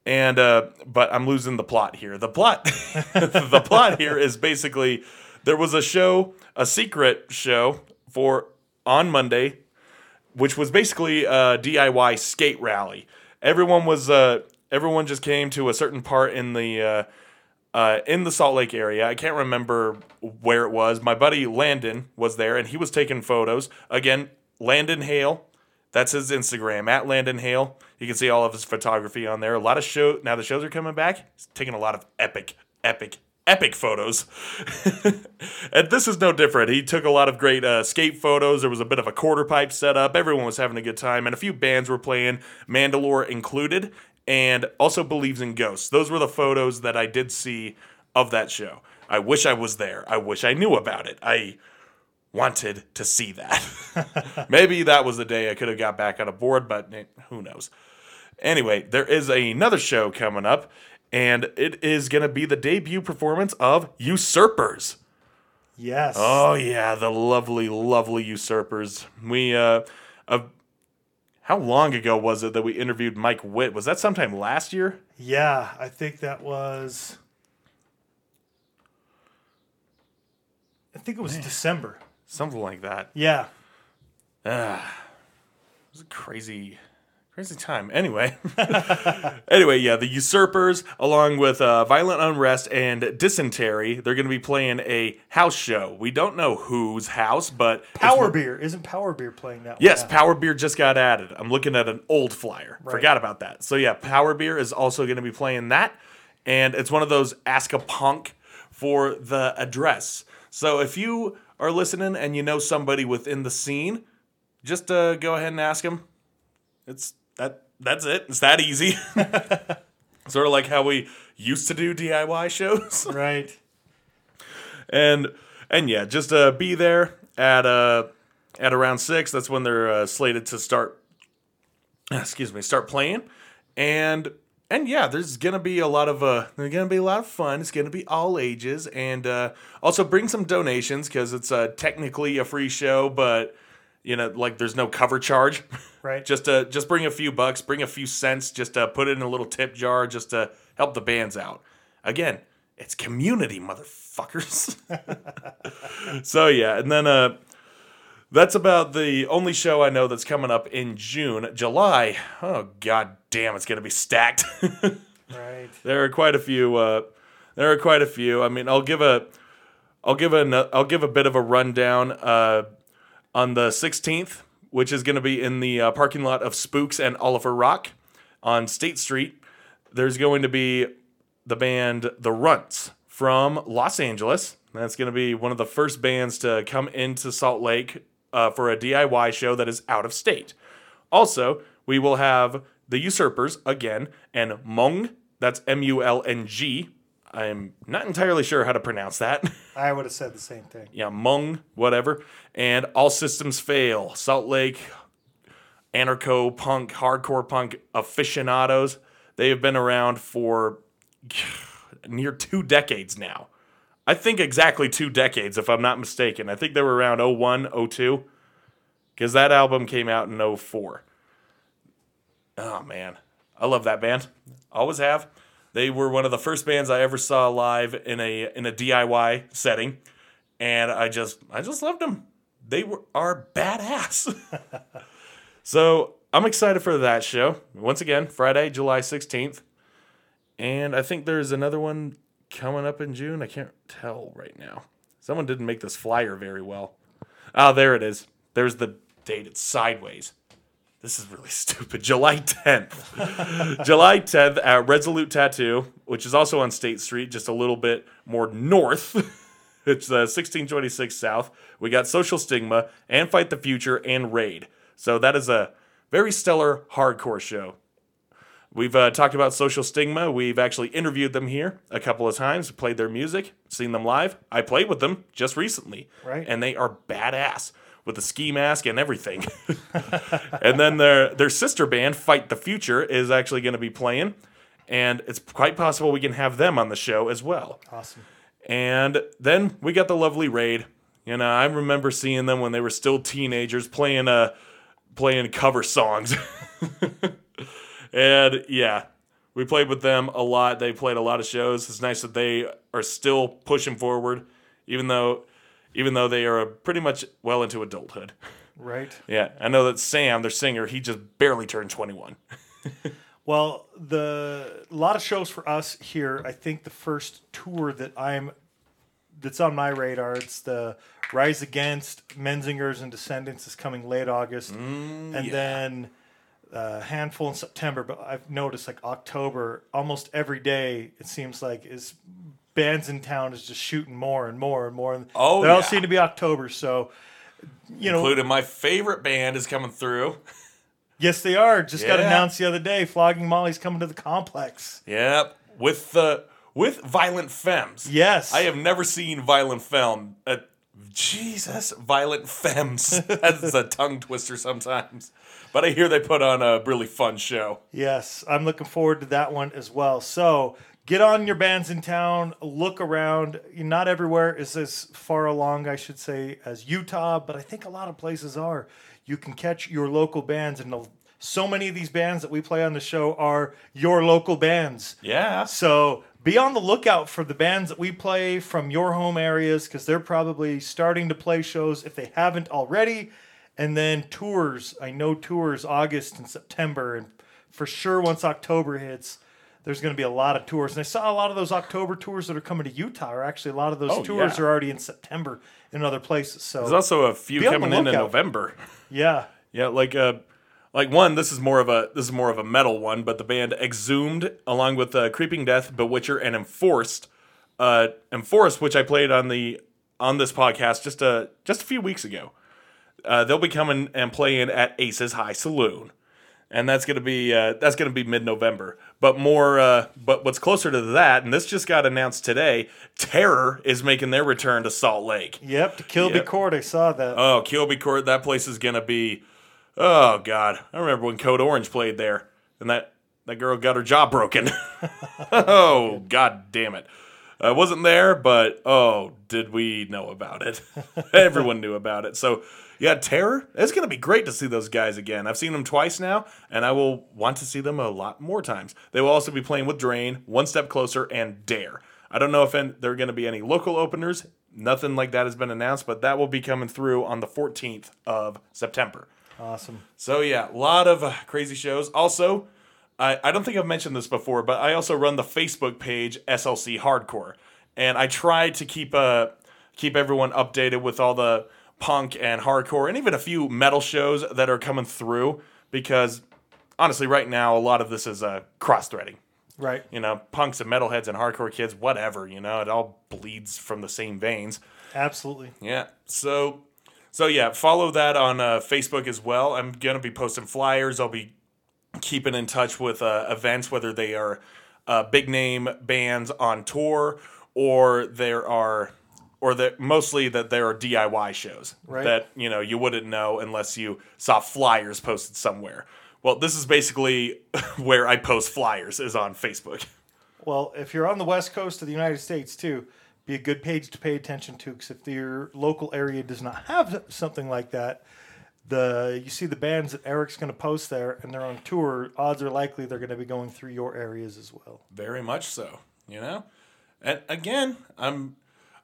A: And uh, but I'm losing the plot here. The plot, the plot here is basically there was a show, a secret show for on Monday, which was basically a DIY skate rally. Everyone was uh, everyone just came to a certain part in the uh, uh, in the Salt Lake area. I can't remember where it was. My buddy Landon was there, and he was taking photos. Again, Landon Hale. That's his Instagram at Landon Hale. You can see all of his photography on there. A lot of show now. The shows are coming back. He's taking a lot of epic, epic, epic photos. and this is no different. He took a lot of great uh, skate photos. There was a bit of a quarter pipe set up. Everyone was having a good time, and a few bands were playing, Mandalore included, and also Believes in Ghosts. Those were the photos that I did see of that show. I wish I was there. I wish I knew about it. I wanted to see that. Maybe that was the day I could have got back on a board, but eh, who knows. Anyway, there is another show coming up, and it is going to be the debut performance of Usurpers.
B: Yes.
A: Oh yeah, the lovely, lovely usurpers. We uh, uh how long ago was it that we interviewed Mike Witt? Was that sometime last year?
B: Yeah, I think that was. I think it was December.
A: Something like that.
B: Yeah.
A: Ah, it was a crazy, crazy time. Anyway, anyway, yeah, the usurpers, along with uh, violent unrest and dysentery, they're going to be playing a house show. We don't know whose house, but
B: Power Beer. Isn't Power Beer playing that
A: Yes,
B: one?
A: Power Beer just got added. I'm looking at an old flyer. Forgot about that. So yeah, Power Beer is also going to be playing that, and it's one of those ask a punk for the address. So if you are listening and you know somebody within the scene, just uh, go ahead and ask them. It's that. That's it. It's that easy. sort of like how we used to do DIY shows
B: Right.
A: and and yeah, just uh, be there at uh at around six. That's when they're uh, slated to start. Excuse me, start playing, and and yeah, there's gonna be a lot of uh, there's gonna be a lot of fun. It's gonna be all ages, and uh, also bring some donations because it's uh, technically a free show, but you know, like there's no cover charge.
B: Right.
A: just uh, just bring a few bucks, bring a few cents, just uh, put it in a little tip jar, just to help the bands out. Again, it's community, motherfuckers. so yeah, and then uh, that's about the only show I know that's coming up in June. July, oh god damn, it's gonna be stacked.
B: Right.
A: there are quite a few. Uh, there are quite a few. I mean, I'll give a, I'll give a, I'll give a bit of a rundown. Uh, on the 16th, which is going to be in the uh, parking lot of Spooks and Oliver Rock on State Street, there's going to be the band The Runts from Los Angeles. That's going to be one of the first bands to come into Salt Lake uh, for a DIY show that is out of state. Also, we will have the Usurpers again and Mung. That's M U L N G. I'm not entirely sure how to pronounce that.
B: I would have said the same thing.
A: yeah, Mung, whatever. And All Systems Fail, Salt Lake, anarcho punk, hardcore punk aficionados. They have been around for near two decades now. I think exactly two decades, if I'm not mistaken. I think they were around 01, 02, because that album came out in 04. Oh, man. I love that band. Always have. They were one of the first bands I ever saw live in a in a DIY setting, and I just I just loved them. They were are badass. so I'm excited for that show. Once again, Friday, July 16th, and I think there's another one coming up in June. I can't tell right now. Someone didn't make this flyer very well. Oh, there it is. There's the date. It's sideways. This is really stupid. July 10th. July 10th at Resolute Tattoo, which is also on State Street, just a little bit more north. it's uh, 1626 South. We got Social Stigma and Fight the Future and Raid. So that is a very stellar hardcore show. We've uh, talked about Social Stigma. We've actually interviewed them here a couple of times, played their music, seen them live. I played with them just recently.
B: Right.
A: And they are badass with the ski mask and everything. and then their their sister band, Fight the Future, is actually going to be playing. And it's quite possible we can have them on the show as well.
B: Awesome.
A: And then we got the lovely Raid. You know, I remember seeing them when they were still teenagers playing uh playing cover songs. and yeah, we played with them a lot. They played a lot of shows. It's nice that they are still pushing forward, even though even though they are pretty much well into adulthood.
B: Right.
A: Yeah, I know that Sam, their singer, he just barely turned 21.
B: Well, the a lot of shows for us here. I think the first tour that I'm that's on my radar. It's the Rise Against Menzingers and Descendents is coming late August, mm, and
A: yeah.
B: then a handful in September. But I've noticed like October, almost every day it seems like is Bandsintown is just shooting more and more and more.
A: Oh,
B: they all
A: yeah.
B: seem to be October. So you know,
A: Including my favorite band is coming through.
B: yes, they are. Just got announced the other day. Flogging Molly's coming to the complex.
A: Yep, with the with Violent Femmes.
B: Yes,
A: I have never seen Violent Femme. Uh, Jesus, Violent Femmes. That's a tongue twister sometimes. But I hear they put on a really fun show.
B: Yes, I'm looking forward to that one as well. So get on your Bandsintown, look around. Not everywhere is as far along, I should say, as Utah, but I think a lot of places are. You can catch your local bands, and so many of these bands that we play on the show are your local bands.
A: Yeah.
B: So be on the lookout for the bands that we play from your home areas because they're probably starting to play shows if they haven't already. And then tours. I know tours August and September. And for sure, once October hits, there's going to be a lot of tours. And I saw a lot of those October tours that are coming to Utah, or actually, a lot of those
A: Oh,
B: tours
A: yeah.
B: are already in September in other places. So,
A: There's also a few
B: Be on the
A: coming in in. November.
B: yeah.
A: Yeah, like uh like one, this is more of a this is more of a metal one, but the band Exhumed, along with uh, Creeping Death, Bewitcher, and Enforced, uh, Enforced, which I played on the on this podcast just a just a few weeks ago. Uh, they'll be coming and playing at Aces High Saloon, and that's gonna be uh, that's gonna be mid November. But more, uh, but what's closer to that, and this just got announced today. Terror is making their return to Salt Lake.
B: Yep. To Kilby
A: Yep.
B: Court, I saw that.
A: Oh, Kilby Court, that place is gonna be. Oh God, I remember when Code Orange played there, and that that girl got her jaw broken. oh God damn it! I wasn't there, but oh, did we know about it? Everyone knew about it. So yeah, Terror. It's gonna be great to see those guys again. I've seen them twice now, and I will want to see them a lot more times. They will also be playing with Drain, One Step Closer, and Dare. I don't know if there are going to be any local openers. Nothing like that has been announced, but that will be coming through on the 14th of September.
B: awesome.
A: So yeah, a lot of uh, crazy shows. Also, I, I don't think I've mentioned this before, but I also run the Facebook page SLC Hardcore, and I try to keep uh keep everyone updated with all the punk and hardcore, and even a few metal shows that are coming through. Because honestly, right now a lot of this is uh, cross threading.
B: Right.
A: You know, punks and metalheads and hardcore kids, whatever. You know, it all bleeds from the same veins.
B: Absolutely.
A: Yeah. So, so yeah, follow that on uh, Facebook as well. I'm gonna be posting flyers. I'll be keeping in touch with uh, events, whether they are uh, big name bands on tour or there are or that mostly that there are DIY shows
B: Right.
A: that you know you wouldn't know unless you saw flyers posted somewhere. Well, this is basically where I post flyers is on Facebook.
B: Well, if you're on the west coast of the United States too, be a good page to pay attention to because if your local area does not have something like that, the you see the bands that Eric's going to post there and they're on tour. Odds are likely they're going to be going through your areas as well.
A: Very much so, you know. And again, I'm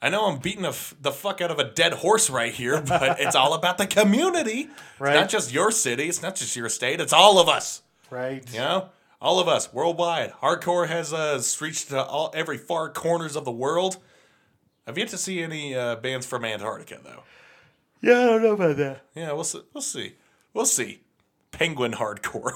A: I know I'm beating the, f- the fuck out of a dead horse right here, but it's all about the community.
B: Right.
A: It's not just your city, it's not just your state, it's all of us.
B: Right?
A: You know, all of us worldwide. Hardcore has uh, reached to all every far corners of the world. I've yet to see any uh, bands from Antarctica though.
B: Yeah, I don't know about that.
A: Yeah, we'll see. We'll see. We'll see. Penguin hardcore.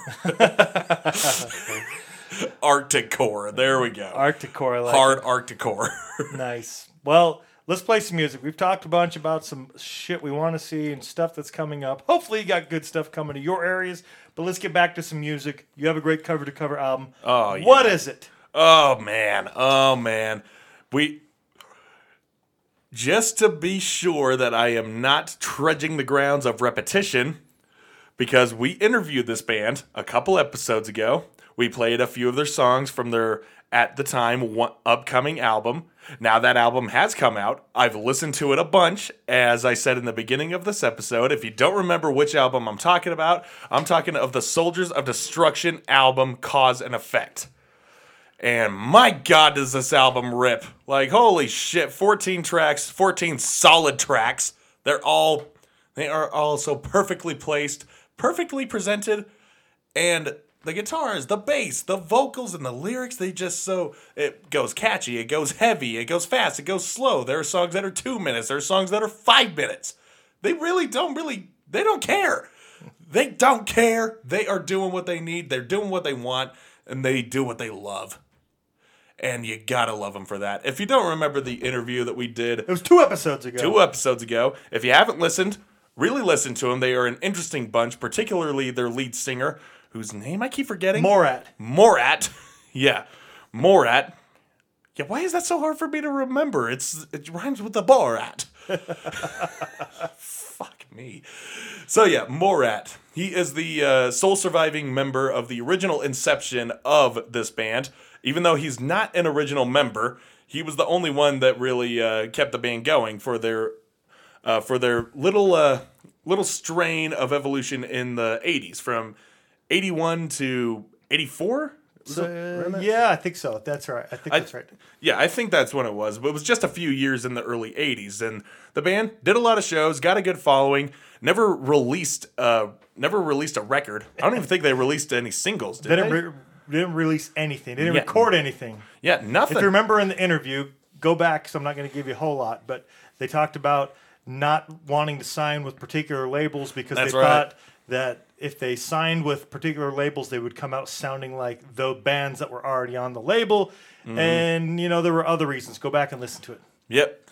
A: Arctic core. There we go.
B: Arctic core, like
A: Hard Arctic core.
B: nice. Well, let's play some music. We've talked a bunch about some shit we want to see and stuff that's coming up. Hopefully, you got good stuff coming to your areas. But let's get back to some music. You have a great cover to cover album.
A: Oh, yeah.
B: What is it?
A: Oh man, oh man. We just to be sure that I am not trudging the grounds of repetition because we interviewed this band a couple episodes ago. We played a few of their songs from their at the time one, upcoming album. Now that album has come out. I've listened to it a bunch as I said in the beginning of this episode. If you don't remember which album I'm talking about, I'm talking of the Soldiers of Destruction album Cause and Effect. And my God, does this album rip! Like holy shit, 14 tracks, 14 solid tracks. They're all, they are all so perfectly placed, perfectly presented, and the guitars, the bass, the vocals, and the lyrics, they just so it goes catchy, it goes heavy, it goes fast, it goes slow. There are songs that are two minutes, there are songs that are five minutes. They really don't really, they don't care. They don't care. They are doing what they need, they're doing what they want, and they do what they love. And you gotta love them for that. If you don't remember the interview that we did
B: It was two episodes ago.
A: two episodes ago. If you haven't listened, really listen to them. They are an interesting bunch, particularly their lead singer, whose name I keep forgetting.
B: Morat.
A: Morat. yeah, Morat. Yeah, why is that so hard for me to remember? It's it rhymes with the Borat. Fuck me. So yeah, Morat. He is the uh, sole surviving member of the original inception of this band. Even though he's not an original member, he was the only one that really uh, kept the band going for their uh, for their little uh, little strain of evolution in the '80s, from '81 to '84.
B: Uh, yeah, I think so. That's right. I think that's right.
A: Yeah, I think that's when it was, but it was just a few years in the early 80s and the band did a lot of shows, got a good following, never released uh never released a record. I don't even think they released any singles, did
B: They
A: they?
B: didn't, re- didn't release anything. They didn't
A: Yeah.
B: record anything.
A: yeah, nothing.
B: If you remember in the interview, go back so I'm not going to give you a whole lot, but they talked about not wanting to sign with particular labels because
A: That's
B: they
A: right.
B: thought that if they signed with particular labels, they would come out sounding like the bands that were already on the label.
A: Mm-hmm.
B: And, you know, there were other reasons. Go back and listen to it.
A: Yep.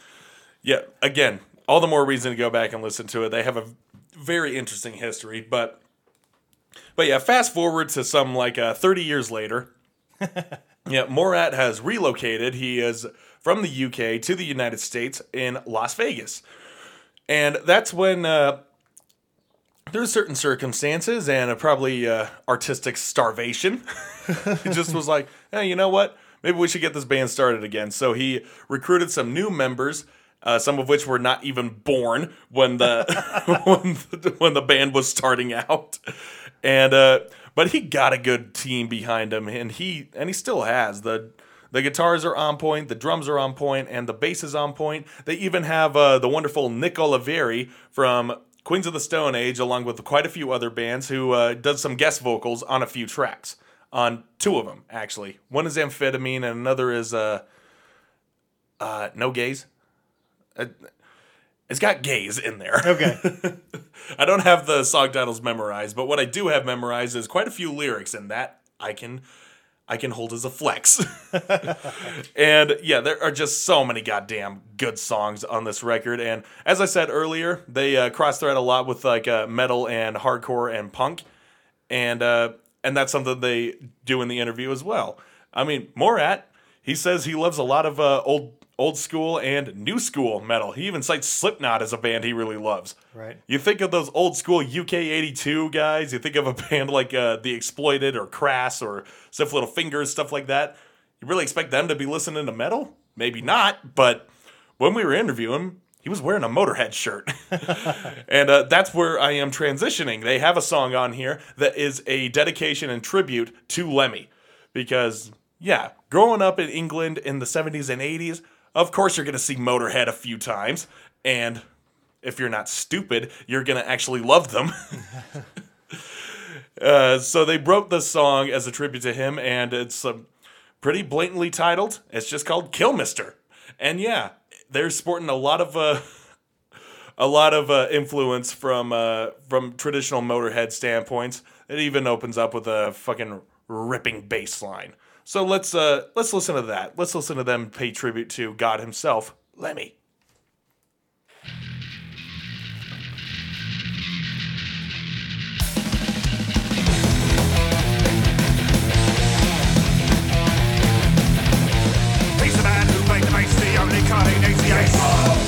A: Yeah, again, all the more reason to go back and listen to it. They have a very interesting history, but but yeah, fast forward to some like uh, 30 years later. yeah, Morat has relocated. He is from the UK to the United States in Las Vegas. And that's when uh, there's certain circumstances and a probably uh, artistic starvation. he just was like, hey, you know what? Maybe we should get this band started again. So he recruited some new members, uh, some of which were not even born when the when the, when the band was starting out, and uh, but he got a good team behind him, and he and he still has the. The guitars are on point, the drums are on point, and the bass is on point. They even have uh, the wonderful Nick Oliveri from Queens of the Stone Age, along with quite a few other bands, who uh, does some guest vocals on a few tracks. On two of them, actually. One is Amphetamine, and another is uh, uh, No Gaze. Uh, it's got gays in there.
B: Okay.
A: I don't have the song titles memorized, but what I do have memorized is quite a few lyrics, and that I can I can hold as a flex. and yeah, there are just so many goddamn good songs on this record. And as I said earlier, they uh, cross thread a lot with like uh, metal and hardcore and punk, and uh, and that's something they do in the interview as well. I mean, Morat, he says he loves a lot of uh, old old school and new school metal. He even cites Slipknot as a band he really loves.
B: Right.
A: You think of those old school UK 82 guys, you think of a band like uh, The Exploited or Crass or Stiff Little Fingers, stuff like that. You really expect them to be listening to metal? Maybe not, but when we were interviewing him, he was wearing a Motorhead shirt. and uh, that's where I am transitioning. They have a song on here that is a dedication and tribute to Lemmy. Because, yeah, growing up in England in the 70s and 80s, of course you're going to see Motorhead a few times. And if you're not stupid, you're going to actually love them. uh, so they wrote this song as a tribute to him, and it's um, pretty blatantly titled. It's just called Kilmister. And yeah, they're sporting a lot of. Uh, a lot of uh, influence from uh, from traditional Motorhead standpoints. It even opens up with a fucking ripping bass line. So let's uh, let's listen to that. Let's listen to them pay tribute to God himself, Lemmy.
C: He's the man who played the bass, the only needs the ace.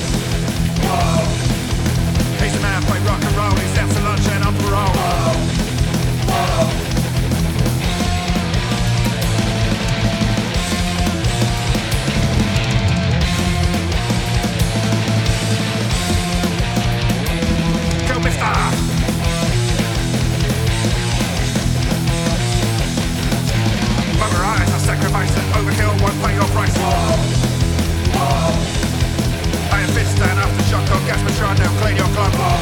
C: Patron, now clean your club.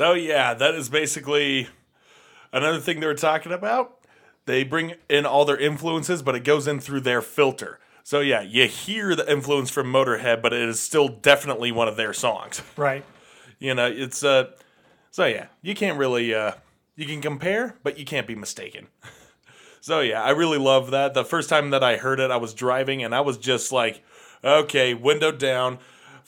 A: So yeah, that is basically another thing they were talking about. They bring in all their influences, but it goes in through their filter. So yeah, you hear the influence from Motorhead, but it is still definitely one of their songs.
B: Right.
A: You know, it's uh so yeah, you can't really uh you can compare, but you can't be mistaken. so yeah, I really love that. The first time that I heard it, I was driving and I was just like, okay, window down,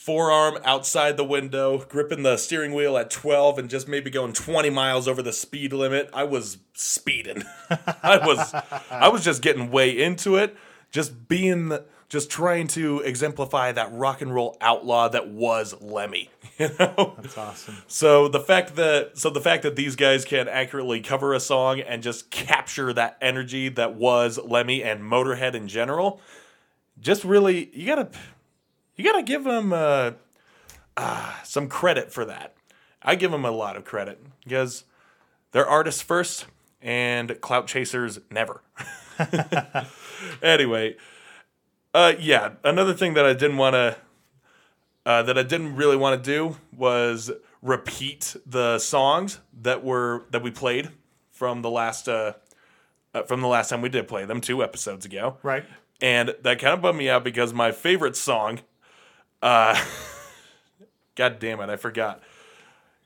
A: forearm outside the window, gripping the steering wheel at 12 and just maybe going 20 miles over the speed limit. I was speeding. I was I was just getting way into it, just being just trying to exemplify that rock and roll outlaw that was Lemmy, you know?
B: That's awesome.
A: So the fact that so the fact that these guys can accurately cover a song and just capture that energy that was Lemmy and Motorhead in general, just really you gotta you gotta give them uh, uh, some credit for that. I give them a lot of credit because they're artists first and clout chasers never. anyway, uh, yeah, another thing that I didn't want to uh, that I didn't really want to do was repeat the songs that were that we played from the last uh, uh, from the last time we did play them two episodes ago.
B: Right.
A: And that kind of bummed me out because my favorite song, uh, God damn it, I forgot.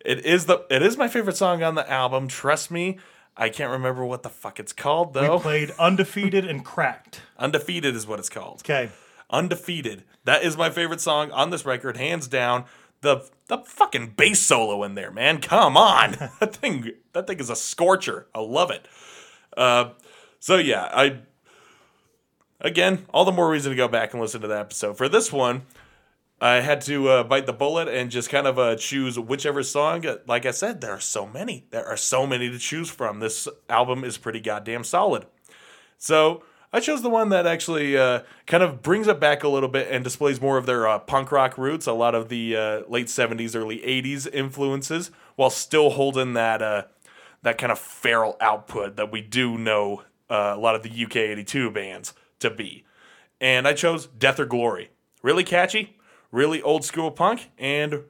A: It is the it is my favorite song on the album. Trust me, I can't remember what the fuck it's called though.
B: We played Undefeated and Cracked.
A: Undefeated is what it's called.
B: Okay.
A: Undefeated. That is my favorite song on this record, hands down. The the fucking bass solo in there, man. Come on, that thing that thing is a scorcher. I love it. Uh, so yeah, I again all the more reason to go back and listen to that episode. For this one, I had to uh, bite the bullet and just kind of uh, choose whichever song. Like I said, there are so many. There are so many to choose from. This album is pretty goddamn solid. So I chose the one that actually uh, kind of brings it back a little bit and displays more of their uh, punk rock roots, a lot of the uh, late 70s, early 80s influences, while still holding that uh, that kind of feral output that we do know a lot of the UK 82 bands to be. And I chose Death or Glory. Really catchy, really old school punk, and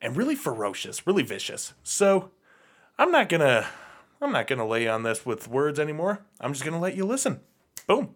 A: and really ferocious, really vicious. So I'm not gonna I'm not gonna lay on this with words anymore. I'm just gonna let you listen. Boom.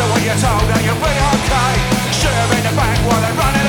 G: Do what you're told and you're pretty okay. Shoot 'em in the back while they're running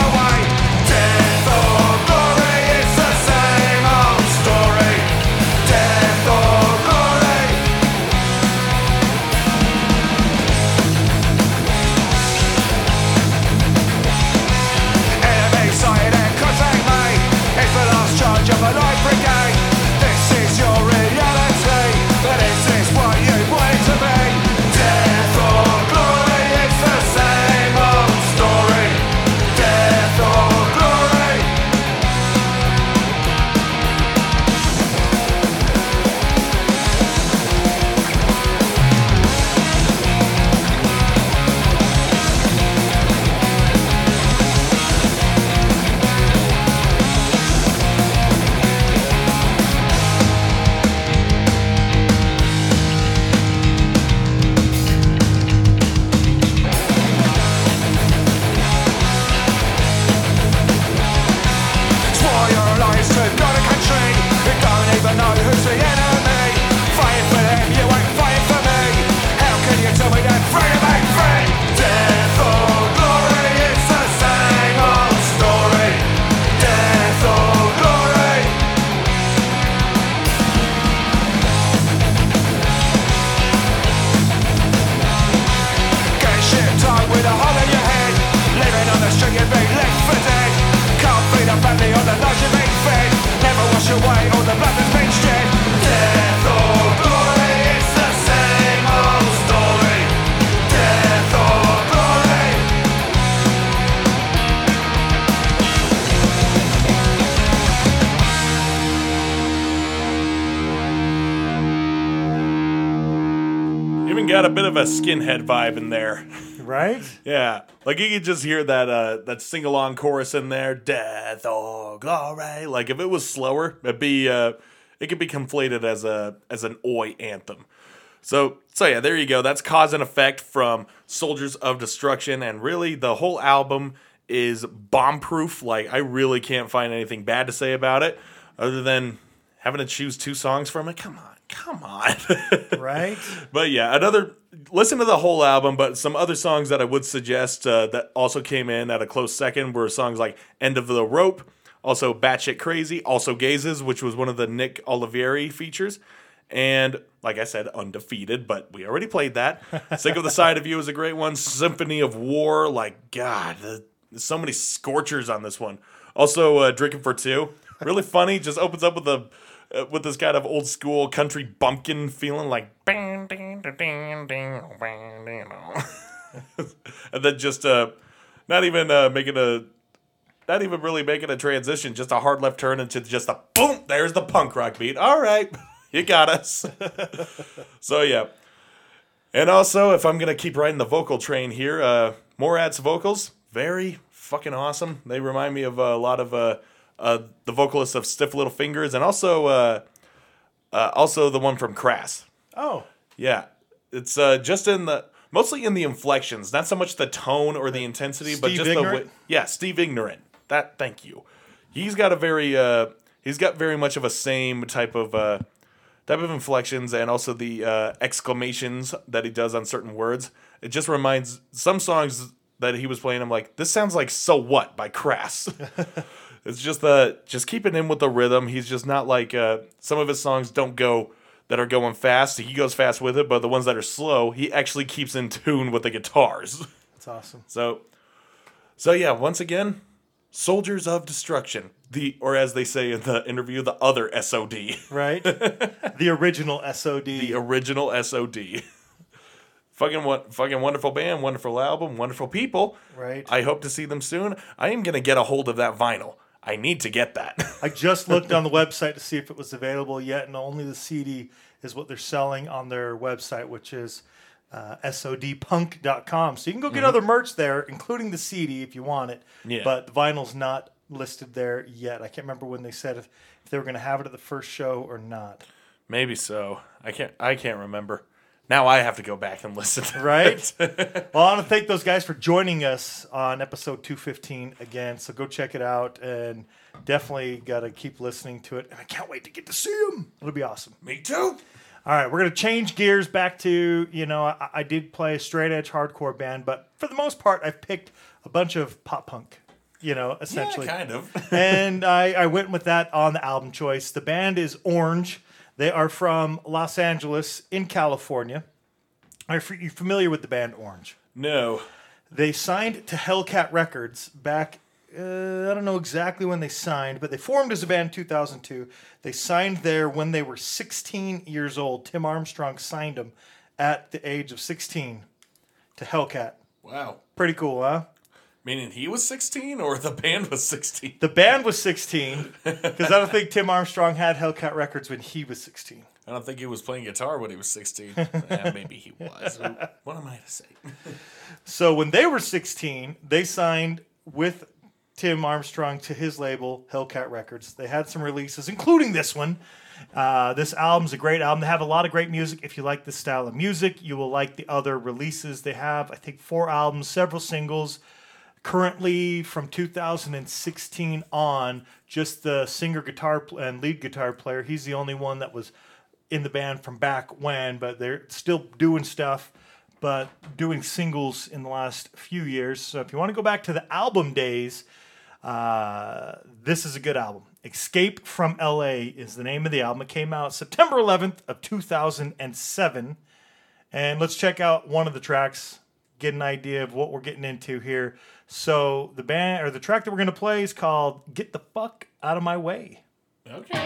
G: of a
A: skinhead vibe in there.
B: Right?
A: Yeah, like you could just hear that uh, that sing along chorus in there, "Death or Glory." Like if it was slower, it'd be uh, it could be conflated as a as an oi anthem. So so yeah, there you go. That's cause and effect from Soldiers of Destruction, and really the whole album is bomb proof. Like I really can't find anything bad to say about it, other than having to choose two songs from it. Come on, come on.
B: Right?
A: But yeah, another listen to the whole album. But some other songs that I would suggest uh, that also came in at a close second were songs like "End of the Rope," also "Batshit Crazy," also "Gazes," which was one of the Nick Oliveri features, and like I said, "Undefeated." But we already played that. "Sick of the Side of You" is a great one. "Symphony of War," like God, there's so many scorchers on this one. Also, uh, "Drinking for Two," really funny. Just opens up with a uh, with this kind of old school country bumpkin feeling like bang, ding, ding, ding, ding, bang, ding, and then just uh not even uh making a not even really making a transition just a hard left turn into just a boom there's the punk rock beat. All right you got us. So yeah. And also if i'm gonna keep riding the vocal train here uh morad's vocals very fucking awesome. They remind me of a lot of uh uh, the vocalist of Stiff Little Fingers, and also uh, uh, also the one from Crass.
B: Oh,
A: Yeah, it's uh, just in the mostly in the inflections, not so much the tone or the intensity, but
B: Steve
A: just the
B: Ignorant?
A: way. Yeah, Steve Ignorant. That thank you. He's got a very uh, he's got very much of a same type of uh, type of inflections and also the uh, exclamations that he does on certain words. It just reminds some songs that he was playing. I'm like, this sounds like "So What" by Crass. It's just the just keeping in with the rhythm. He's just not like uh, some of his songs don't go that are going fast, he goes fast with it, but the ones that are slow, he actually keeps in tune with the guitars.
B: That's awesome.
A: So, so yeah, once again, soldiers of destruction. The or as they say in the interview, the other SOD,
B: Right? the original SOD.
A: the original SOD. fucking what? Fucking wonderful band, wonderful album, wonderful people.
B: Right.
A: I hope to see them soon. I am gonna get a hold of that vinyl. I need to get that.
B: I just looked on the website to see if it was available yet, and only the CD is what they're selling on their website, which is uh, sodpunk.com. So you can go get other merch there, including the CD if you want it.
A: Yeah.
B: But the vinyl's not listed there yet. I can't remember when they said if, if they were going to have it at the first show or not.
A: Maybe so. I can't. I can't remember. Now I have to go back and listen. to
B: Right? Well, I want to thank those guys for joining us on episode 215 again. So go check it out and definitely got to keep listening to it. And I can't wait to get to see them. It'll be awesome.
A: Me too.
B: All right, we're going to change gears back to, you know, I, I did play a straight edge hardcore band, but for the most part, I've picked a bunch of pop punk, you know, essentially.
A: Yeah, kind of.
B: and I, I went with that on the album choice. The band is Orange. They are from Los Angeles in California. Are you familiar with the band Orange?
A: no.
B: They signed to Hellcat Records back. Uh, I don't know exactly when they signed, but they formed as a band in 2002. They signed there when they were 16 years old. Tim Armstrong signed them at the age of 16 to Hellcat.
A: Wow.
B: Pretty cool, huh?
A: Meaning he was 16 or the band was 16?
B: The band was 16 because I don't think Tim Armstrong had Hellcat Records when he was 16.
A: I don't think he was playing guitar when he was 16. Eh, maybe he was. What am I to say?
B: So when they were 16, they signed with Tim Armstrong to his label, Hellcat Records. They had some releases, including this one. Uh, this album's a great album. They have a lot of great music. If you like this style of music, you will like the other releases. They have, I think, four albums, several singles. Currently, from 2016 on, just the singer, guitar, and lead guitar player. He's the only one that was in the band from back when, but they're still doing stuff, but doing singles in the last few years. So if you want to go back to the album days, uh, this is a good album. Escape from LA is the name of the album. It came out September 11th of 2007. And let's check out one of the tracks, get an idea of what we're getting into here. So the band or the track that we're going to play is called Get the Fuck Out of My Way.
A: Okay.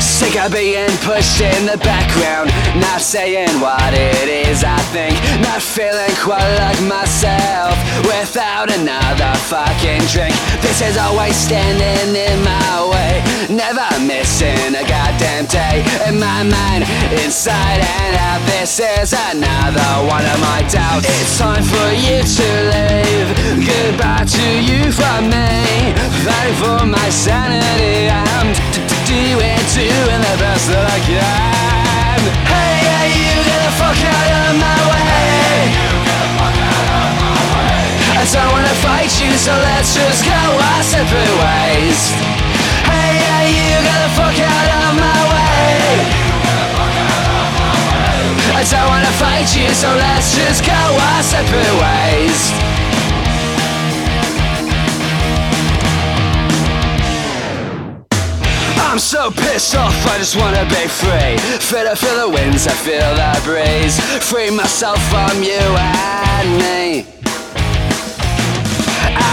F: Sick of being pushed in the background Not saying what it is I think Not feeling quite like myself Without another fucking drink. This is always standing in my way Never missing a goddamn day. In my mind, inside and out This is another one of my doubts. It's time for you to leave. Goodbye to you from me. Fight for my sanity. I'm doing, the best that I can. Hey, yeah, you the fuck out of my way I don't wanna fight you, so let's just go our separate ways Hey, yeah, you get the fuck out of my way I don't wanna fight you, so let's just go our separate ways I'm so pissed off, I just wanna be free. Feel the, feel the winds, I feel the breeze. Free myself from you and me.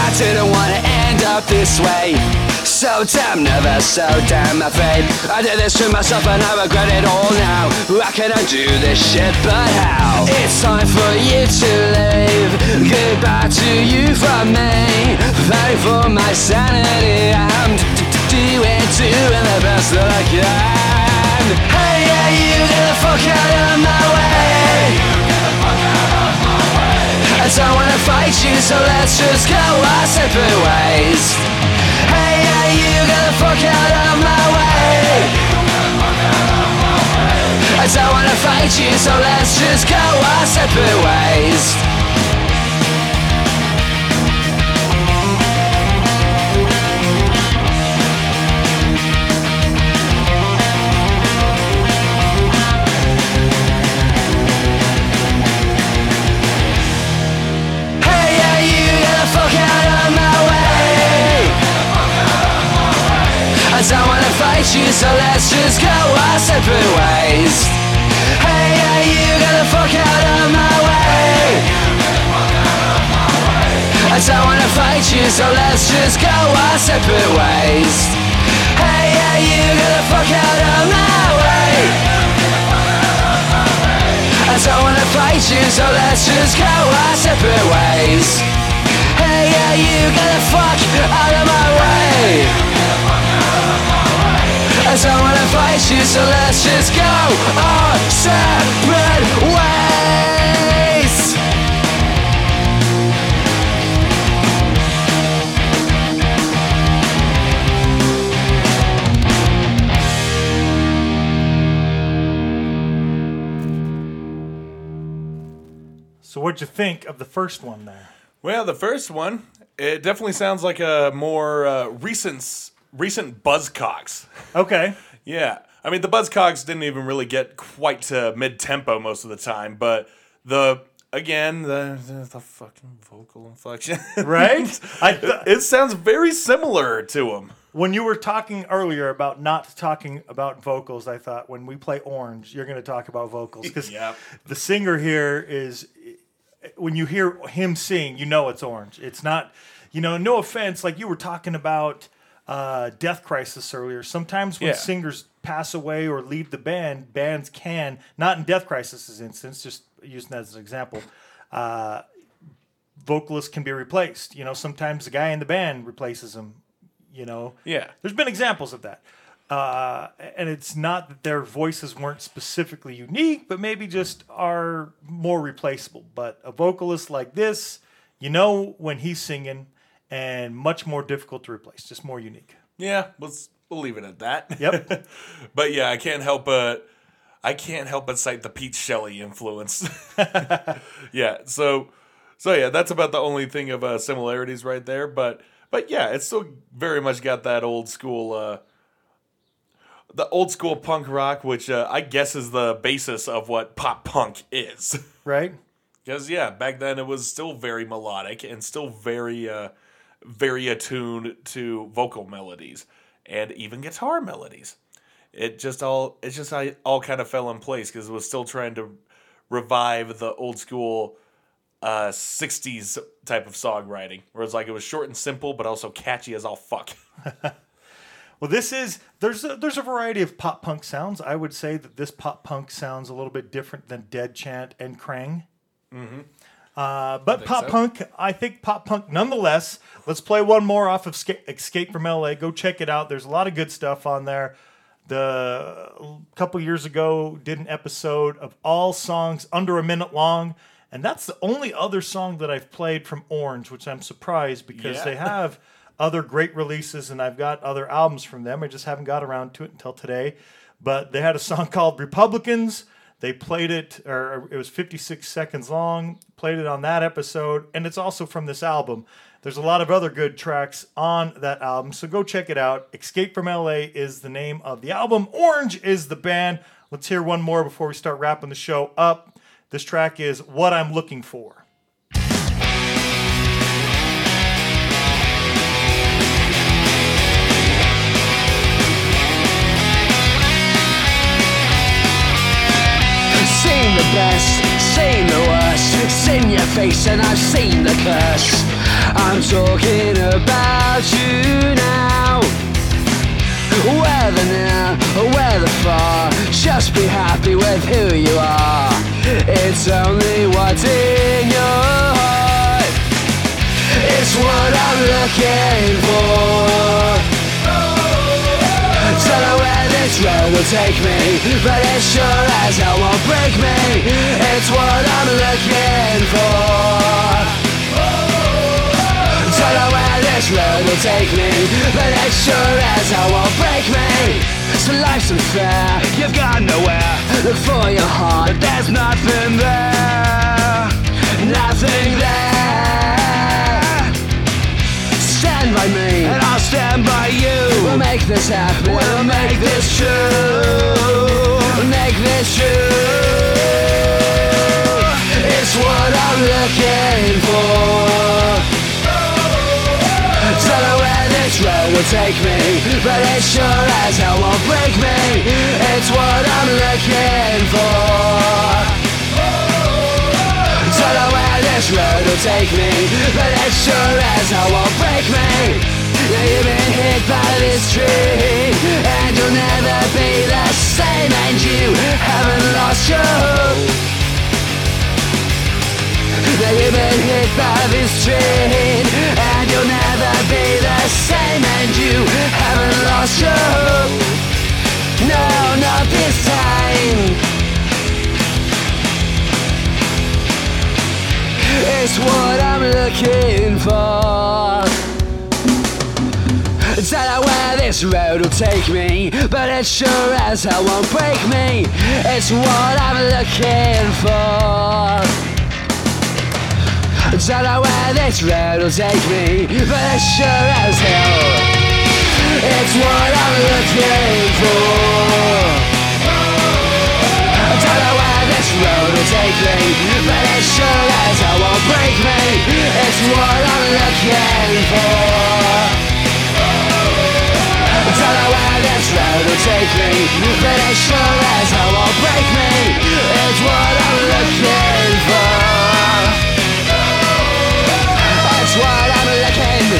F: I didn't wanna end up this way. So damn nervous, so damn afraid. I did this to myself and I regret it all now. I can undo this shit, but how? It's time for you to leave. Goodbye to you from me. Fight for my sanity. I'm doing, doing the best that I can. Hey, yeah, you get the fuck out of my way. I don't wanna fight you, so let's just go our separate ways. Hey, yeah, you get the fuck out of my way. I don't wanna fight you, so let's just go our separate ways. Fight you, so let's just go our separate ways. Hey, hey, you the fuck out of my way. I don't wanna fight you, so let's just go our separate ways. Hey, hey, you the fuck out of my way. I don't wanna fight you, so let's just go our separate ways. Hey, yeah, you the fuck out of my way. I wanna fight you, so let's just go our separate ways.
B: So what'd you think of the first one there?
A: Well, the first one, it definitely sounds like a more uh, recent recent Buzzcocks.
B: Okay.
A: Yeah, I mean the Buzzcocks didn't even really get quite to mid tempo most of the time, but the again the the, the fucking vocal inflection,
B: Right? I th-
A: it sounds very similar to him.
B: when you were talking earlier about not talking about vocals, I thought when we play Orange, you're going to talk about vocals because
A: Yep.
B: the singer here is when you hear him sing, you know it's Orange. It's not, you know, no offense, like you were talking about uh, Death Crisis earlier. Sometimes when
A: Yeah.
B: singers pass away or leave the band, bands can not in Death Crisis's instance, just using that as an example. Uh, vocalists can be replaced. You know, sometimes the guy in the band replaces them. You know,
A: Yeah.
B: there's been examples of that. Uh, and it's not that their voices weren't specifically unique, but maybe just are more replaceable. But a vocalist like this, you know when he's singing, and much more difficult to replace, just more unique.
A: Yeah, let's we'll leave it at that.
B: Yep.
A: but yeah, I can't help but I can't help but cite the Pete Shelley influence. yeah, so so yeah, that's about the only thing of uh, similarities right there. But but yeah, it's still very much got that old school. Uh, the old school punk rock, which uh, I guess is the basis of what pop punk is.
B: right?
A: Because yeah, back then it was still very melodic and still very, uh, very attuned to vocal melodies and even guitar melodies. It just all it just I, all kind of fell in place because it was still trying to revive the old school uh, '60s type of songwriting, where it's like it was short and simple, but also catchy as all fuck.
B: Well, this is there's a, there's a variety of pop punk sounds. I would say that this pop punk sounds a little bit different than Dead Chant and Krang. Mm-hmm. Uh, but pop
A: so.
B: punk, I think pop punk nonetheless. Let's play one more off of Escape, Escape from LA. Go check it out. There's a lot of good stuff on there. The a couple years ago did an episode of all songs under a minute long, and that's the only other song that I've played from Orange, which I'm surprised because
A: Yeah.
B: they have other great releases and I've got other albums from them. I just haven't got around to it until today. But they had a song called Republicans. They played it, or it was 56 seconds long, played it on that episode, and it's also from this album. There's a lot of other good tracks on that album, so go check it out. Escape from LA is the name of the album, Orange is the band. Let's hear one more before we start wrapping the show up. This track is What I'm Looking For.
F: Seen the best, seen the worst, seen your face and I've seen the curse. I'm talking about you now. Whether near or whether far, just be happy with who you are. It's only what's in your heart. It's what I'm looking for. Don't know where this road will take me But it sure as hell won't break me. It's what I'm looking for. Don't know where this road will take me But it sure as hell won't break me. So life's unfair, you've got nowhere. Look for your heart, but there's nothing there. Nothing there. Stand by me, stand by you. We'll make this happen. We'll make this true. We'll make this true. It's what I'm looking for. Don't know where this road will take me, but it sure as hell won't break me. It's what I'm looking for. Don't know where this road will take me, but it sure as hell won't break me. You've been hit by this tree, and you'll never be the same, and you haven't lost your hope. You've been hit by this And you'll never be the same And you haven't lost your hope. No, not this time. It's what I'm looking for Don't know where this road will take me But it sure as hell won't break me. It's what I'm looking for. Don't know where this road will take me, but it sure as hell. It's what I'm looking for. Don't know where this road will take me, but it sure as hell won't break me. It's what I'm looking for Don't know where this road will take me, but it sure as hell won't break me It's what I'm looking for it's what I'm looking.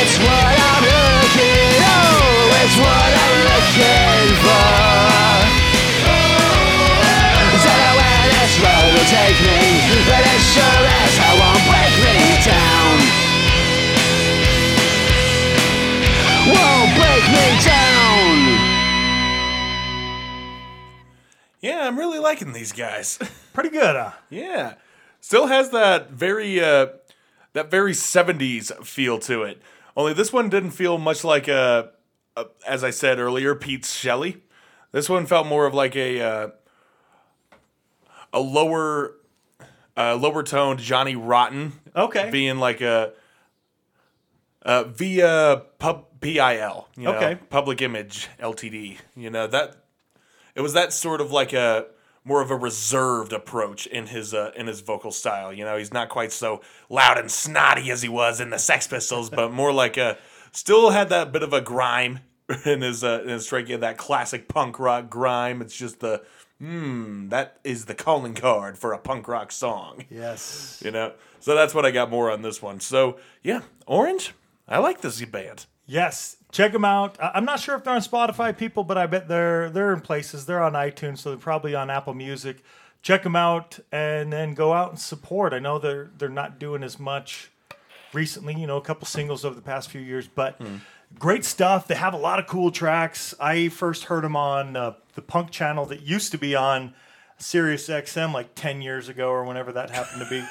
F: It's what I'm looking. Oh, it's what I'm looking for. Don't know where this road will take me, but it sure as me down.
A: Yeah, I'm really liking these guys.
B: Pretty good, huh?
A: yeah, still has that very uh, that very '70s feel to it. Only this one didn't feel much like a, a as I said earlier, Pete Shelley. This one felt more of like a uh, a lower uh, lower toned Johnny Rotten
B: Okay.
A: being like a uh, via pub PIL, you know,
B: Okay.
A: public image LTD. You know that it was that sort of like a more of a reserved approach in his uh, in his vocal style. You know, he's not quite so loud and snotty as he was in the Sex Pistols, but more like a still had that bit of a grime in his uh, in his. Yeah, that classic punk rock grime. It's just the hmm, that is the calling card for a punk rock song
B: Yes.
A: you know. So that's what I got more on this one. So yeah, Orange. I like this band.
B: Yes. Check them out. I- I'm not sure if they're on Spotify, people, but I bet they're they're in places. They're on iTunes, so they're probably on Apple Music. Check them out and then go out and support. I know they're they're not doing as much recently. You know, a couple singles over the past few years, but great stuff. They have a lot of cool tracks. I first heard them on uh, the punk channel that used to be on Sirius XM like 10 years ago or whenever that happened to be.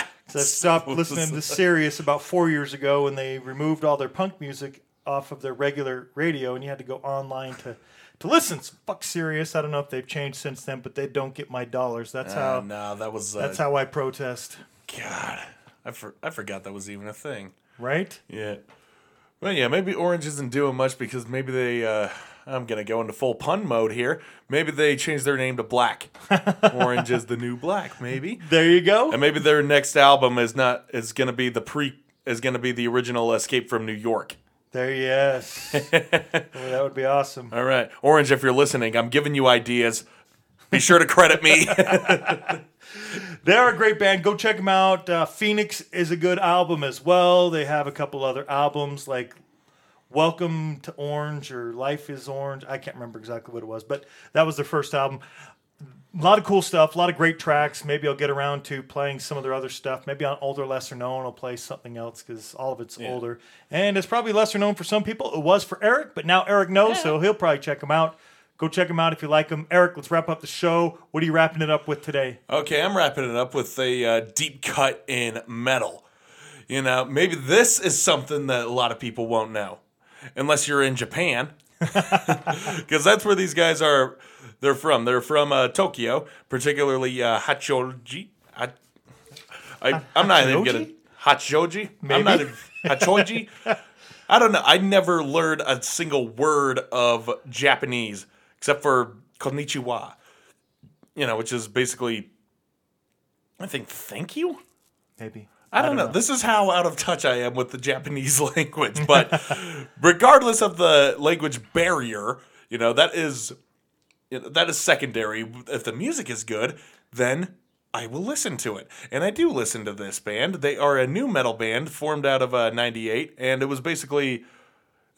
B: So I stopped listening to Sirius about four years ago when they removed all their punk music off of their regular radio, and you had to go online to to listen. So fuck Sirius. I don't know if they've changed since then, but they don't get my dollars. That's how.
A: Oh no, that was uh,
B: That's how I protest.
A: God. I for, I forgot that was even a thing.
B: Right?
A: Yeah. Well, yeah, maybe Orange isn't doing much because maybe they. Uh, I'm gonna go into full pun mode here. Maybe they changed their name to Black. Orange is the new Black. Maybe.
B: There you go.
A: And maybe their next album is not is gonna be the pre is gonna be the original Escape from New York.
B: There, yes. oh, that would be awesome.
A: All right, Orange, if you're listening, I'm giving you ideas. Be sure to credit me.
B: They're a great band. Go check them out. Uh, Phoenix is a good album as well. They have a couple other albums like Welcome to Orange or Life is Orange. I can't remember exactly what it was, but that was their first album. A lot of cool stuff, a lot of great tracks. Maybe I'll get around to playing some of their other stuff. Maybe on older, lesser known, I'll play something else because all of it's older. And it's probably lesser known for some people. It was for Eric, but now Eric knows, so he'll probably check them out. Go check them out if you like them. Eric, let's wrap up the show. What are you wrapping it up with today?
A: Okay, I'm wrapping it up with a uh, deep cut in metal. You know, maybe this is something that a lot of people won't know, unless you're in Japan, because that's where these guys are. They're from. They're from uh, Tokyo, particularly uh, Hachoji. I, I, I'm not even gonna Hachoji. I'm not
B: Maybe.
A: even Hachoji. I don't know. I never learned a single word of Japanese except for konnichiwa. You know, which is basically, I think, thank you.
B: Maybe.
A: I don't, know. This is how out of touch I am with the Japanese language. But regardless of the language barrier, you know, that is you know, that is secondary. If the music is good, then I will listen to it. And I do listen to this band. They are a new metal band formed out of uh, 98 and it was basically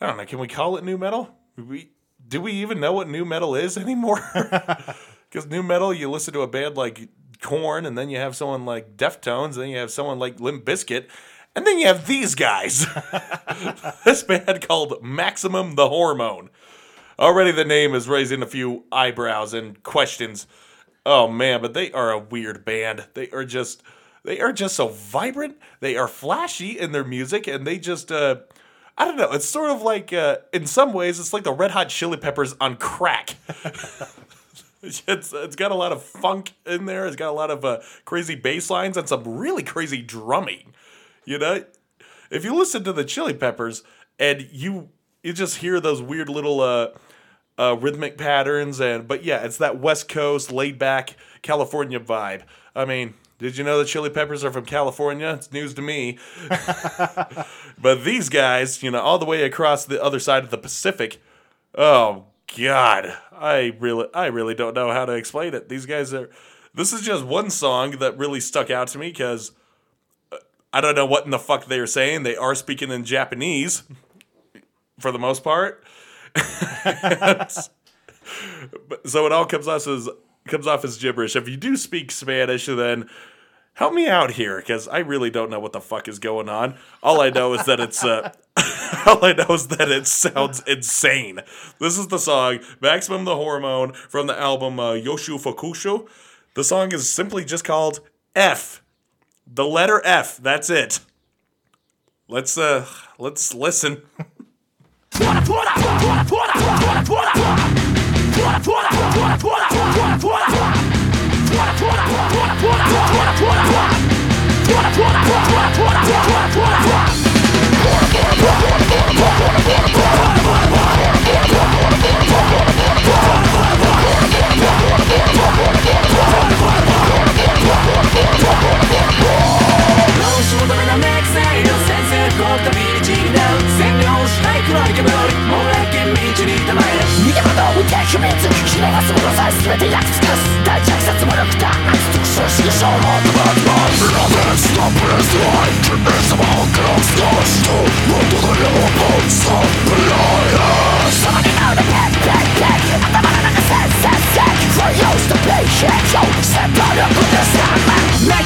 A: I don't know, can we call it new metal? We do we even know what new metal is anymore? Because new metal, you listen to a band like Korn, and then you have someone like Deftones, and then you have someone like Limp Bizkit, and then you have these guys. this band called Maximum the Hormone. Already the name is raising a few eyebrows and questions. Oh man, but they are a weird band. They are just they are just so vibrant. They are flashy in their music, and they just uh I don't know. It's sort of like, uh, in some ways, it's like the Red Hot Chili Peppers on crack. it's, it's got a lot of funk in there. It's got a lot of uh, crazy bass lines and some really crazy drumming. You know, if you listen to the Chili Peppers and you you just hear those weird little uh, uh, rhythmic patterns and but yeah, it's that West Coast laid back California vibe. I mean, did you know the Chili Peppers are from California? It's news to me. but these guys, you know, all the way across the other side of the Pacific, oh god, I really I really don't know how to explain it. These guys are this is just one song that really stuck out to me cuz uh, I don't know what in the fuck they are saying. They are speaking in Japanese for the most part. So it all comes off as comes off as gibberish. If you do speak Spanish, then help me out here because I really don't know what the fuck is going on. All I know is that it's uh, all I know is that it sounds insane. This is the song "Maximum the Hormone" from the album uh, Yoshu Fukushu. The song is simply just called F. The letter F. That's it. Let's uh let's listen.
H: Like
D: a melody, more like a meteorite.
H: てことを見て秘密ひれがすごさえ全て焼き尽くす大弱説無力だ圧特殊主義者のトバッマンブラベスのブレストライクイズマンクロスとしトモンドのレオポンサンブライアス様に会うだけペッペッ頭の中センセンセン For you. to be here Yo, step out of the summer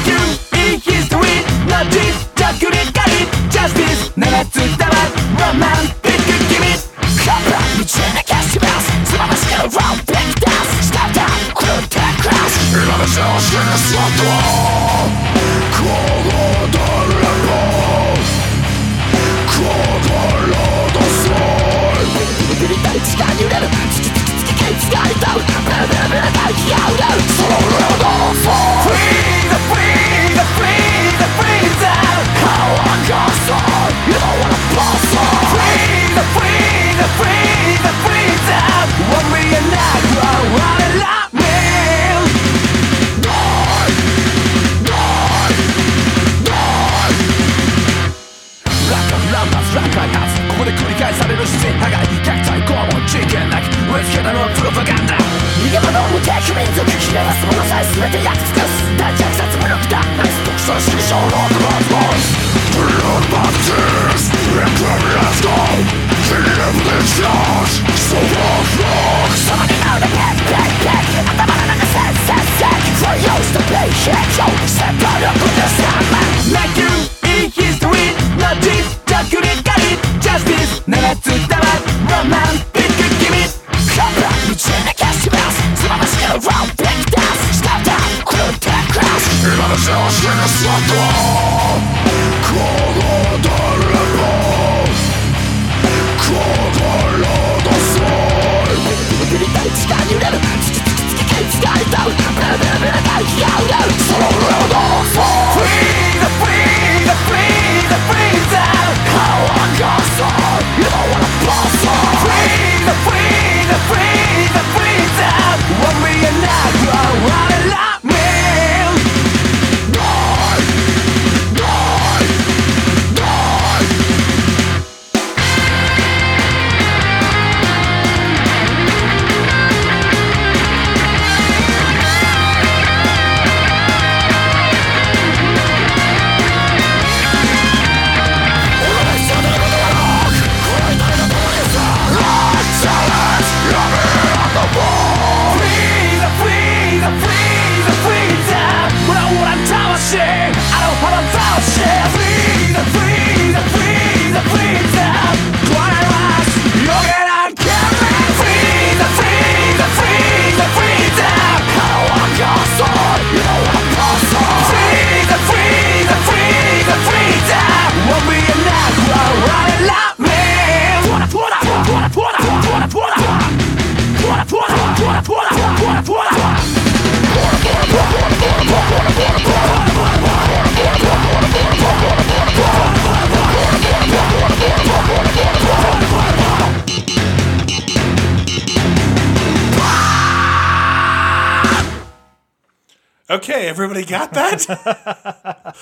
A: Okay, everybody got that?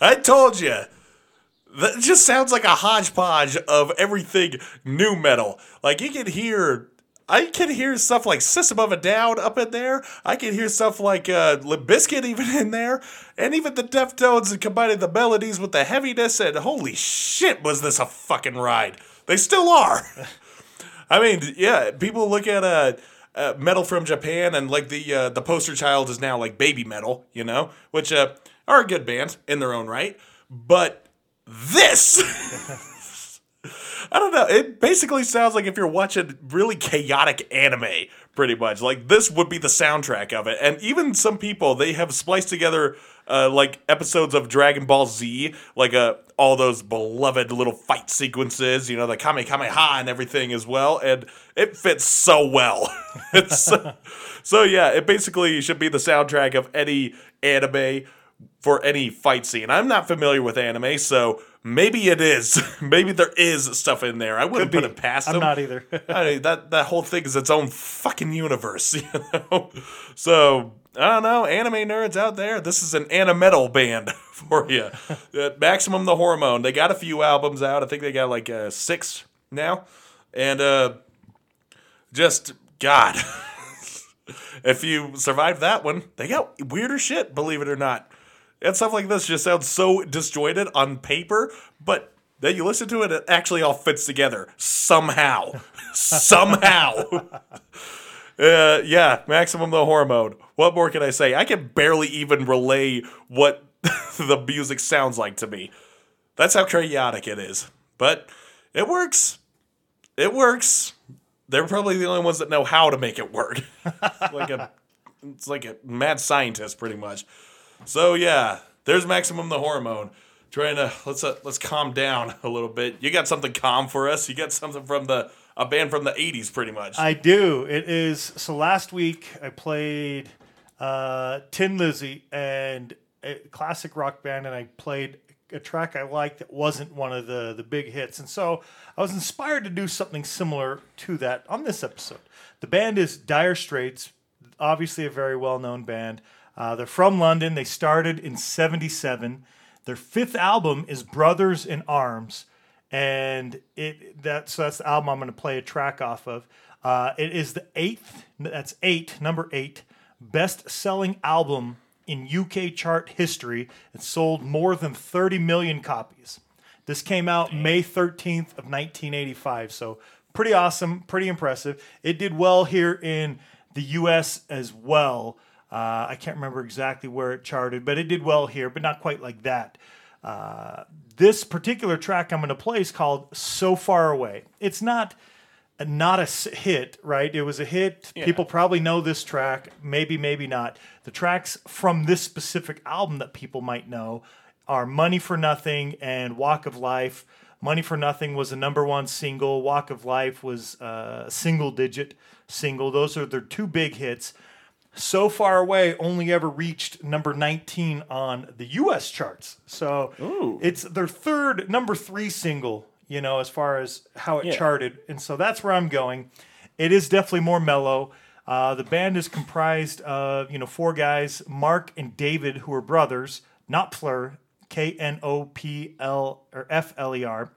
A: I told you. That just sounds like a hodgepodge of everything new metal. Like you can hear I can hear stuff like System of a Down up in there. I can hear stuff like uh, Limp Bizkit even in there, and even the Deftones and combining the melodies with the heaviness. And holy shit, was this a fucking ride? They still are. I mean, yeah, people look at uh, uh, metal from Japan and like the uh, the poster child is now like Babymetal, you know, which uh, are a good band in their own right. But this, I don't know. It basically sounds like if you're watching really chaotic anime, pretty much. Like this would be the soundtrack of it. And even some people they have spliced together uh, like episodes of Dragon Ball Z, like uh, all those beloved little fight sequences, you know, the Kamehameha and everything as well, and it fits so well. it's so, so yeah, it basically should be the soundtrack of any anime for any fight scene. I'm not familiar with anime, so maybe it is. maybe there is stuff in there. I wouldn't put it past it.
B: I'm
A: them.
B: not either.
A: I mean, that that whole thing is its own fucking universe, you know. So I don't know, anime nerds out there. This is an animetal band for you. Uh, Maximum the Hormone. They got a few albums out. I think they got like uh, six now, and uh, just God. if you survive that one, they got weirder shit. Believe it or not, and stuff like this just sounds so disjointed on paper, but then you listen to it, it actually all fits together somehow. somehow. Uh, yeah, maximum the hormone. What more can I say? I can barely even relay what the music sounds like to me. That's how chaotic it is. But it works. It works. They're probably the only ones that know how to make it work. like a it's like a mad scientist pretty much. So yeah, there's maximum the hormone. Trying to let's uh, let's calm down a little bit. You got something calm for us? You got something from the a band from the 80s pretty much.
B: I do. It is so. Last week I played uh, Thin Lizzy and a classic rock band, and I played a track I liked that wasn't one of the the big hits, and so I was inspired to do something similar to that on this episode. The band is Dire Straits, obviously a very well known band. Uh, they're from London. They started in '77. Their fifth album is Brothers in Arms and it that so that's the album I'm going to play a track off of. Uh, it is the eighth. That's eight, number eight, best-selling album in UK chart history. It sold more than 30 million copies. This came out May 13th of 1985. So pretty awesome, pretty impressive. It did well here in the US as well. Uh, I can't remember exactly where it charted, but it did well here, but not quite like that. Uh, this particular track I'm going to play is called "So Far Away." It's not not a hit, right? It was a hit. People probably know this track, maybe, maybe not. The tracks from this specific album that people might know are "Money for Nothing" and "Walk of Life." "Money for Nothing" was a number one single. "Walk of Life" was a single-digit single. Those are their two big hits so far away only ever reached number 19 on the US charts. So it's their third number 3 single, you know, as far as how it charted. And so that's where I'm going. It is definitely more mellow. Uh, the band is comprised of, you know, four guys, Mark and David, who are brothers, Knopfler, K N O P L or F L E R.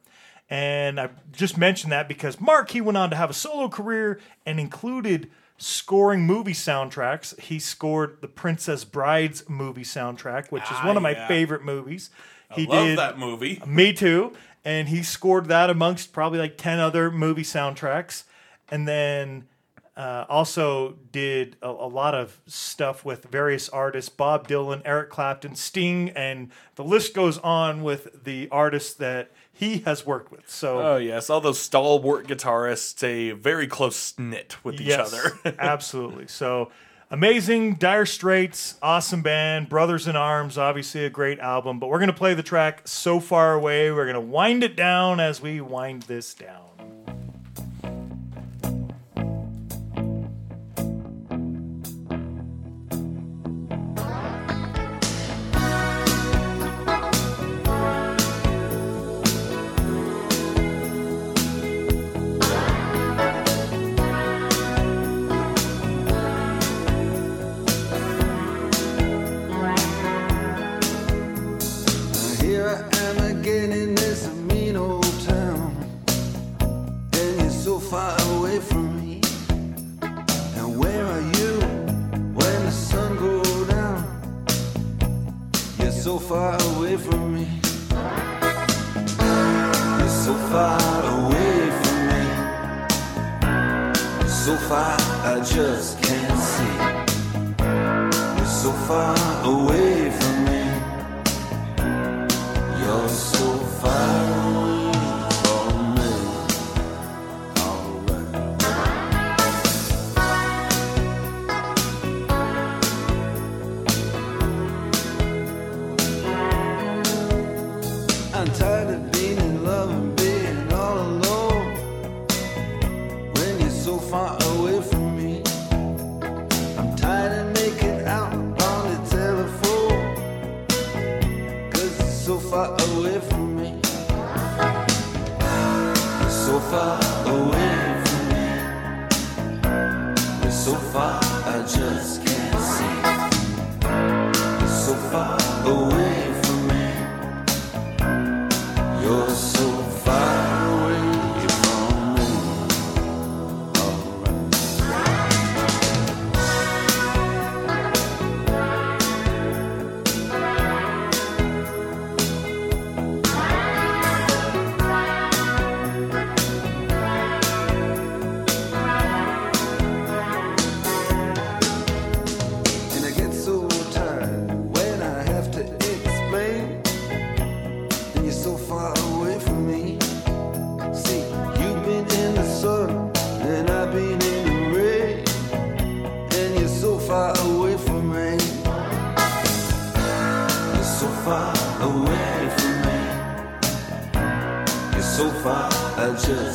B: And I just mentioned that because Mark, he went on to have a solo career and included scoring movie soundtracks. He scored the Princess Brides movie soundtrack, which is
A: Ah,
B: one of my
A: yeah.
B: favorite movies. He
A: Love
B: did
A: that movie.
B: me too. And he scored that amongst probably like 10 other movie soundtracks. And then uh, also did a, a lot of stuff with various artists Bob Dylan, Eric Clapton, Sting, and the list goes on with the artists that he has worked with. So,
A: Oh yes, all those stalwart guitarists stay very close knit with each
B: yes,
A: other.
B: absolutely. So, amazing. Dire Straits, awesome band. Brothers in Arms, obviously a great album. But we're going to play the track So Far Away. We're going to wind it down as we wind this down.
C: So far away from me. You're so far away from me. So far I just can't see. You're so far away far away from me. So far away from me. So far, I just can't see. So far away far,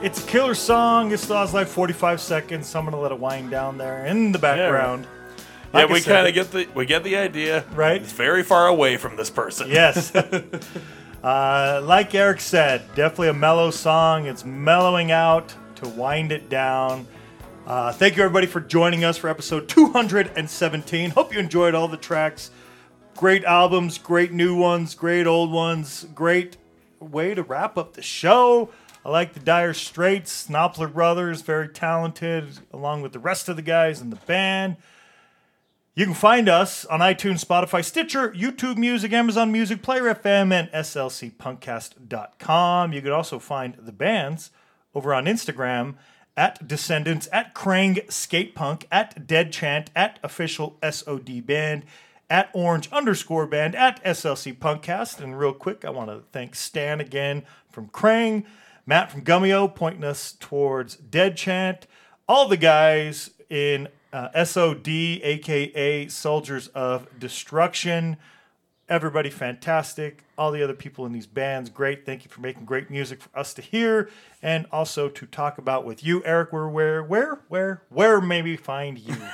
B: It's a killer song. It still has like 45 seconds, so I'm gonna let it wind down there in the background.
A: Yeah,
B: Like I
A: we
B: said-
A: kind of get the we get the idea.
B: Right.
A: It's very far away from this person.
B: Yes. uh, like Eric said, definitely a mellow song. It's mellowing out to wind it down. Uh, thank you, everybody, for joining us for episode 217. Hope you enjoyed all the tracks. Great albums, great new ones, great old ones. Great way to wrap up the show. I like the Dire Straits, Knopfler Brothers, very talented, along with the rest of the guys in the band. You can find us on iTunes, Spotify, Stitcher, YouTube Music, Amazon Music, Player FM, and slcpunkcast.com. You can also find the bands over on Instagram at Descendents, at Krang Skate Punk, at Dead Chant, at Official SOD Band, at Orange underscore Band, at SLC Punkcast. And real quick, I want to thank Stan again from Krang, Matt from Gummio pointing us towards Dead Chant, all the guys in uh, SOD, aka Soldiers of Destruction. Everybody fantastic. All the other people in these bands, great. Thank you for making great music for us to hear and also to talk about with you, Eric. Where, where, where, where, where may we find you?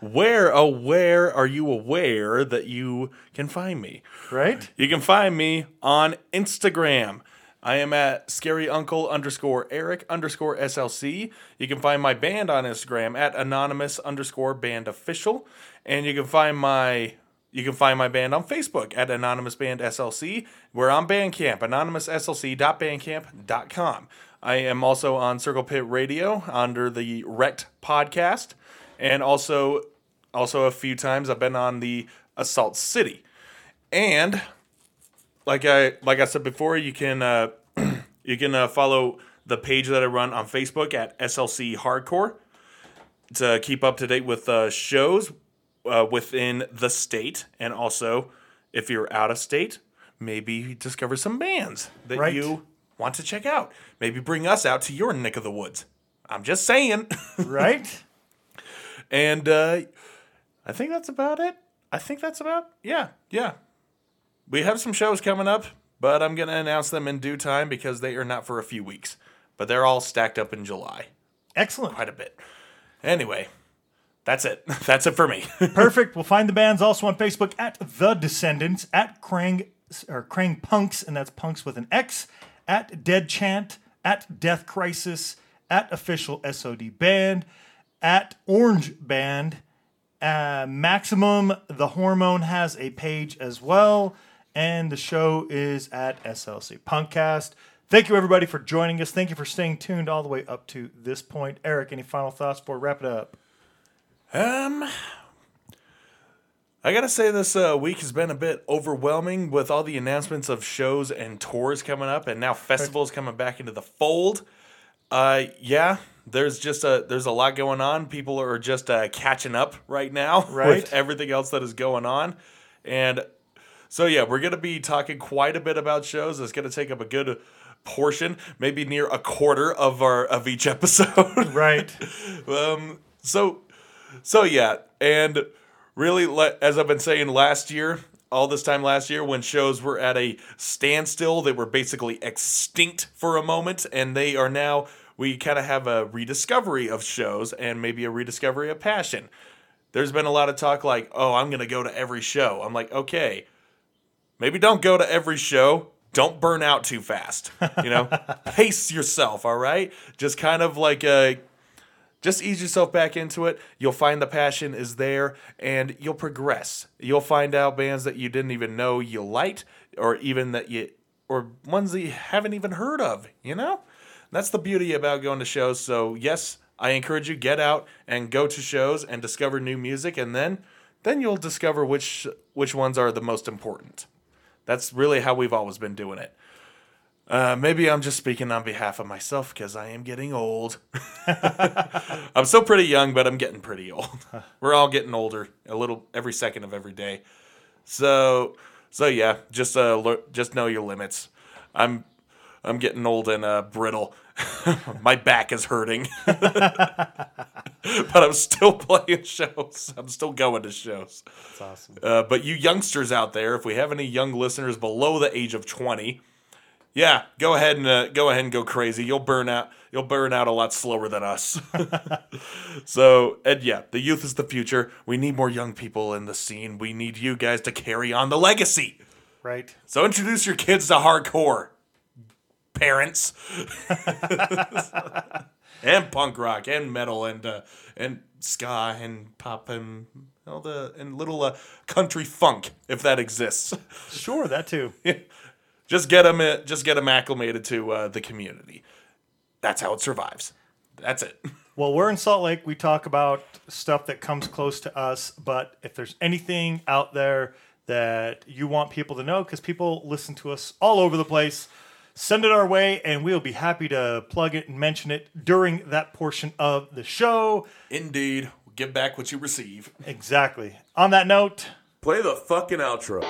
A: Where, oh, where are you aware that you can find me?
B: Right?
A: You can find me on Instagram. I am at scary uncle underscore Eric underscore SLC. You can find my band on Instagram at anonymous underscore band official. And you can find my you can find my band on Facebook at Anonymous Band SLC. We're on Bandcamp, anonymousslc.bandcamp.com. I am also on Circle Pit Radio under the Wrecked podcast, and also also a few times I've been on the Assault City. And like I like I said before, you can uh, you can uh, follow the page that I run on Facebook at SLC Hardcore to keep up to date with uh, shows uh, within the state, and also if you're out of state, maybe discover some bands that
B: Right.
A: you want to check out. Maybe bring us out to your neck of the woods. I'm just saying.
B: Right?
A: and uh, I think that's about it. I think that's about yeah, yeah. We have some shows coming up, but I'm gonna announce them in due time because they are not for a few weeks. But they're all stacked up in July,
B: Excellent.
A: quite a bit. Anyway, that's it. That's it for me.
B: Perfect. We'll find the bands also on Facebook at The Descendents, at Krang or Krang Punks, and that's punks with an X, at Dead Chant, at Death Crisis, at Official SOD Band, at Orange Band. Uh, Maximum The Hormone has a page as well, and the show is at SLC Punkcast. Thank you everybody for joining us. Thank you for staying tuned all the way up to this point. Eric, any final thoughts before we wrap it up?
A: Um, I gotta say this uh, week has been a bit overwhelming with all the announcements of shows and tours coming up, and now festivals coming back into the fold. Uh, yeah, there's just a there's a lot going on. People are just uh, catching up right now
B: Right.
A: with everything else that is going on, and so yeah, we're gonna be talking quite a bit about shows. It's gonna take up a good portion, maybe near a quarter of our of each episode.
B: Right.
A: Um, so, so yeah, and really, as I've been saying last year, all this time last year, when shows were at a standstill, they were basically extinct for a moment, and they are now. We kind of have a rediscovery of shows and maybe a rediscovery of passion. There's been a lot of talk like, "Oh, I'm gonna go to every show." I'm like, okay, maybe don't go to every show. Don't burn out too fast. You know, pace yourself. All right, just kind of like uh, just ease yourself back into it. You'll find the passion is there and you'll progress. You'll find out bands that you didn't even know you liked or even that you or ones that you haven't even heard of, you know? That's the beauty about going to shows. So, yes, I encourage you get out and go to shows and discover new music and then then you'll discover which which ones are the most important. That's really how we've always been doing it. Uh, maybe I'm just speaking on behalf of myself because I am getting old. I'm still pretty young, but I'm getting pretty old. We're all getting older a little every second of every day. So, so yeah, just uh, just know your limits. I'm I'm getting old and uh, brittle. My back is hurting, but I'm still playing shows. I'm still going to shows.
B: That's awesome.
A: Uh, but you youngsters out there, if we have any young listeners below the age of 20, yeah, go ahead and uh, go ahead and go crazy. You'll burn out. You'll burn out a lot slower than us. so, and yeah, the youth is the future. We need more young people in the scene. We need you guys to carry on the legacy.
B: Right.
A: So introduce your kids to hardcore, parents, and punk rock and metal and uh, and ska and pop and all the and little uh, country funk if that exists.
B: Sure, that too.
A: just get them just get them acclimated to uh, the community. That's how it survives. That's it.
B: Well, we're in Salt Lake. We talk about stuff that comes close to us, but if there's anything out there that you want people to know, because people listen to us all over the place, send it our way and we'll be happy to plug it and mention it during that portion of the show.
A: Indeed, give back what you receive.
B: Exactly. On that note,
A: Play the fucking outro.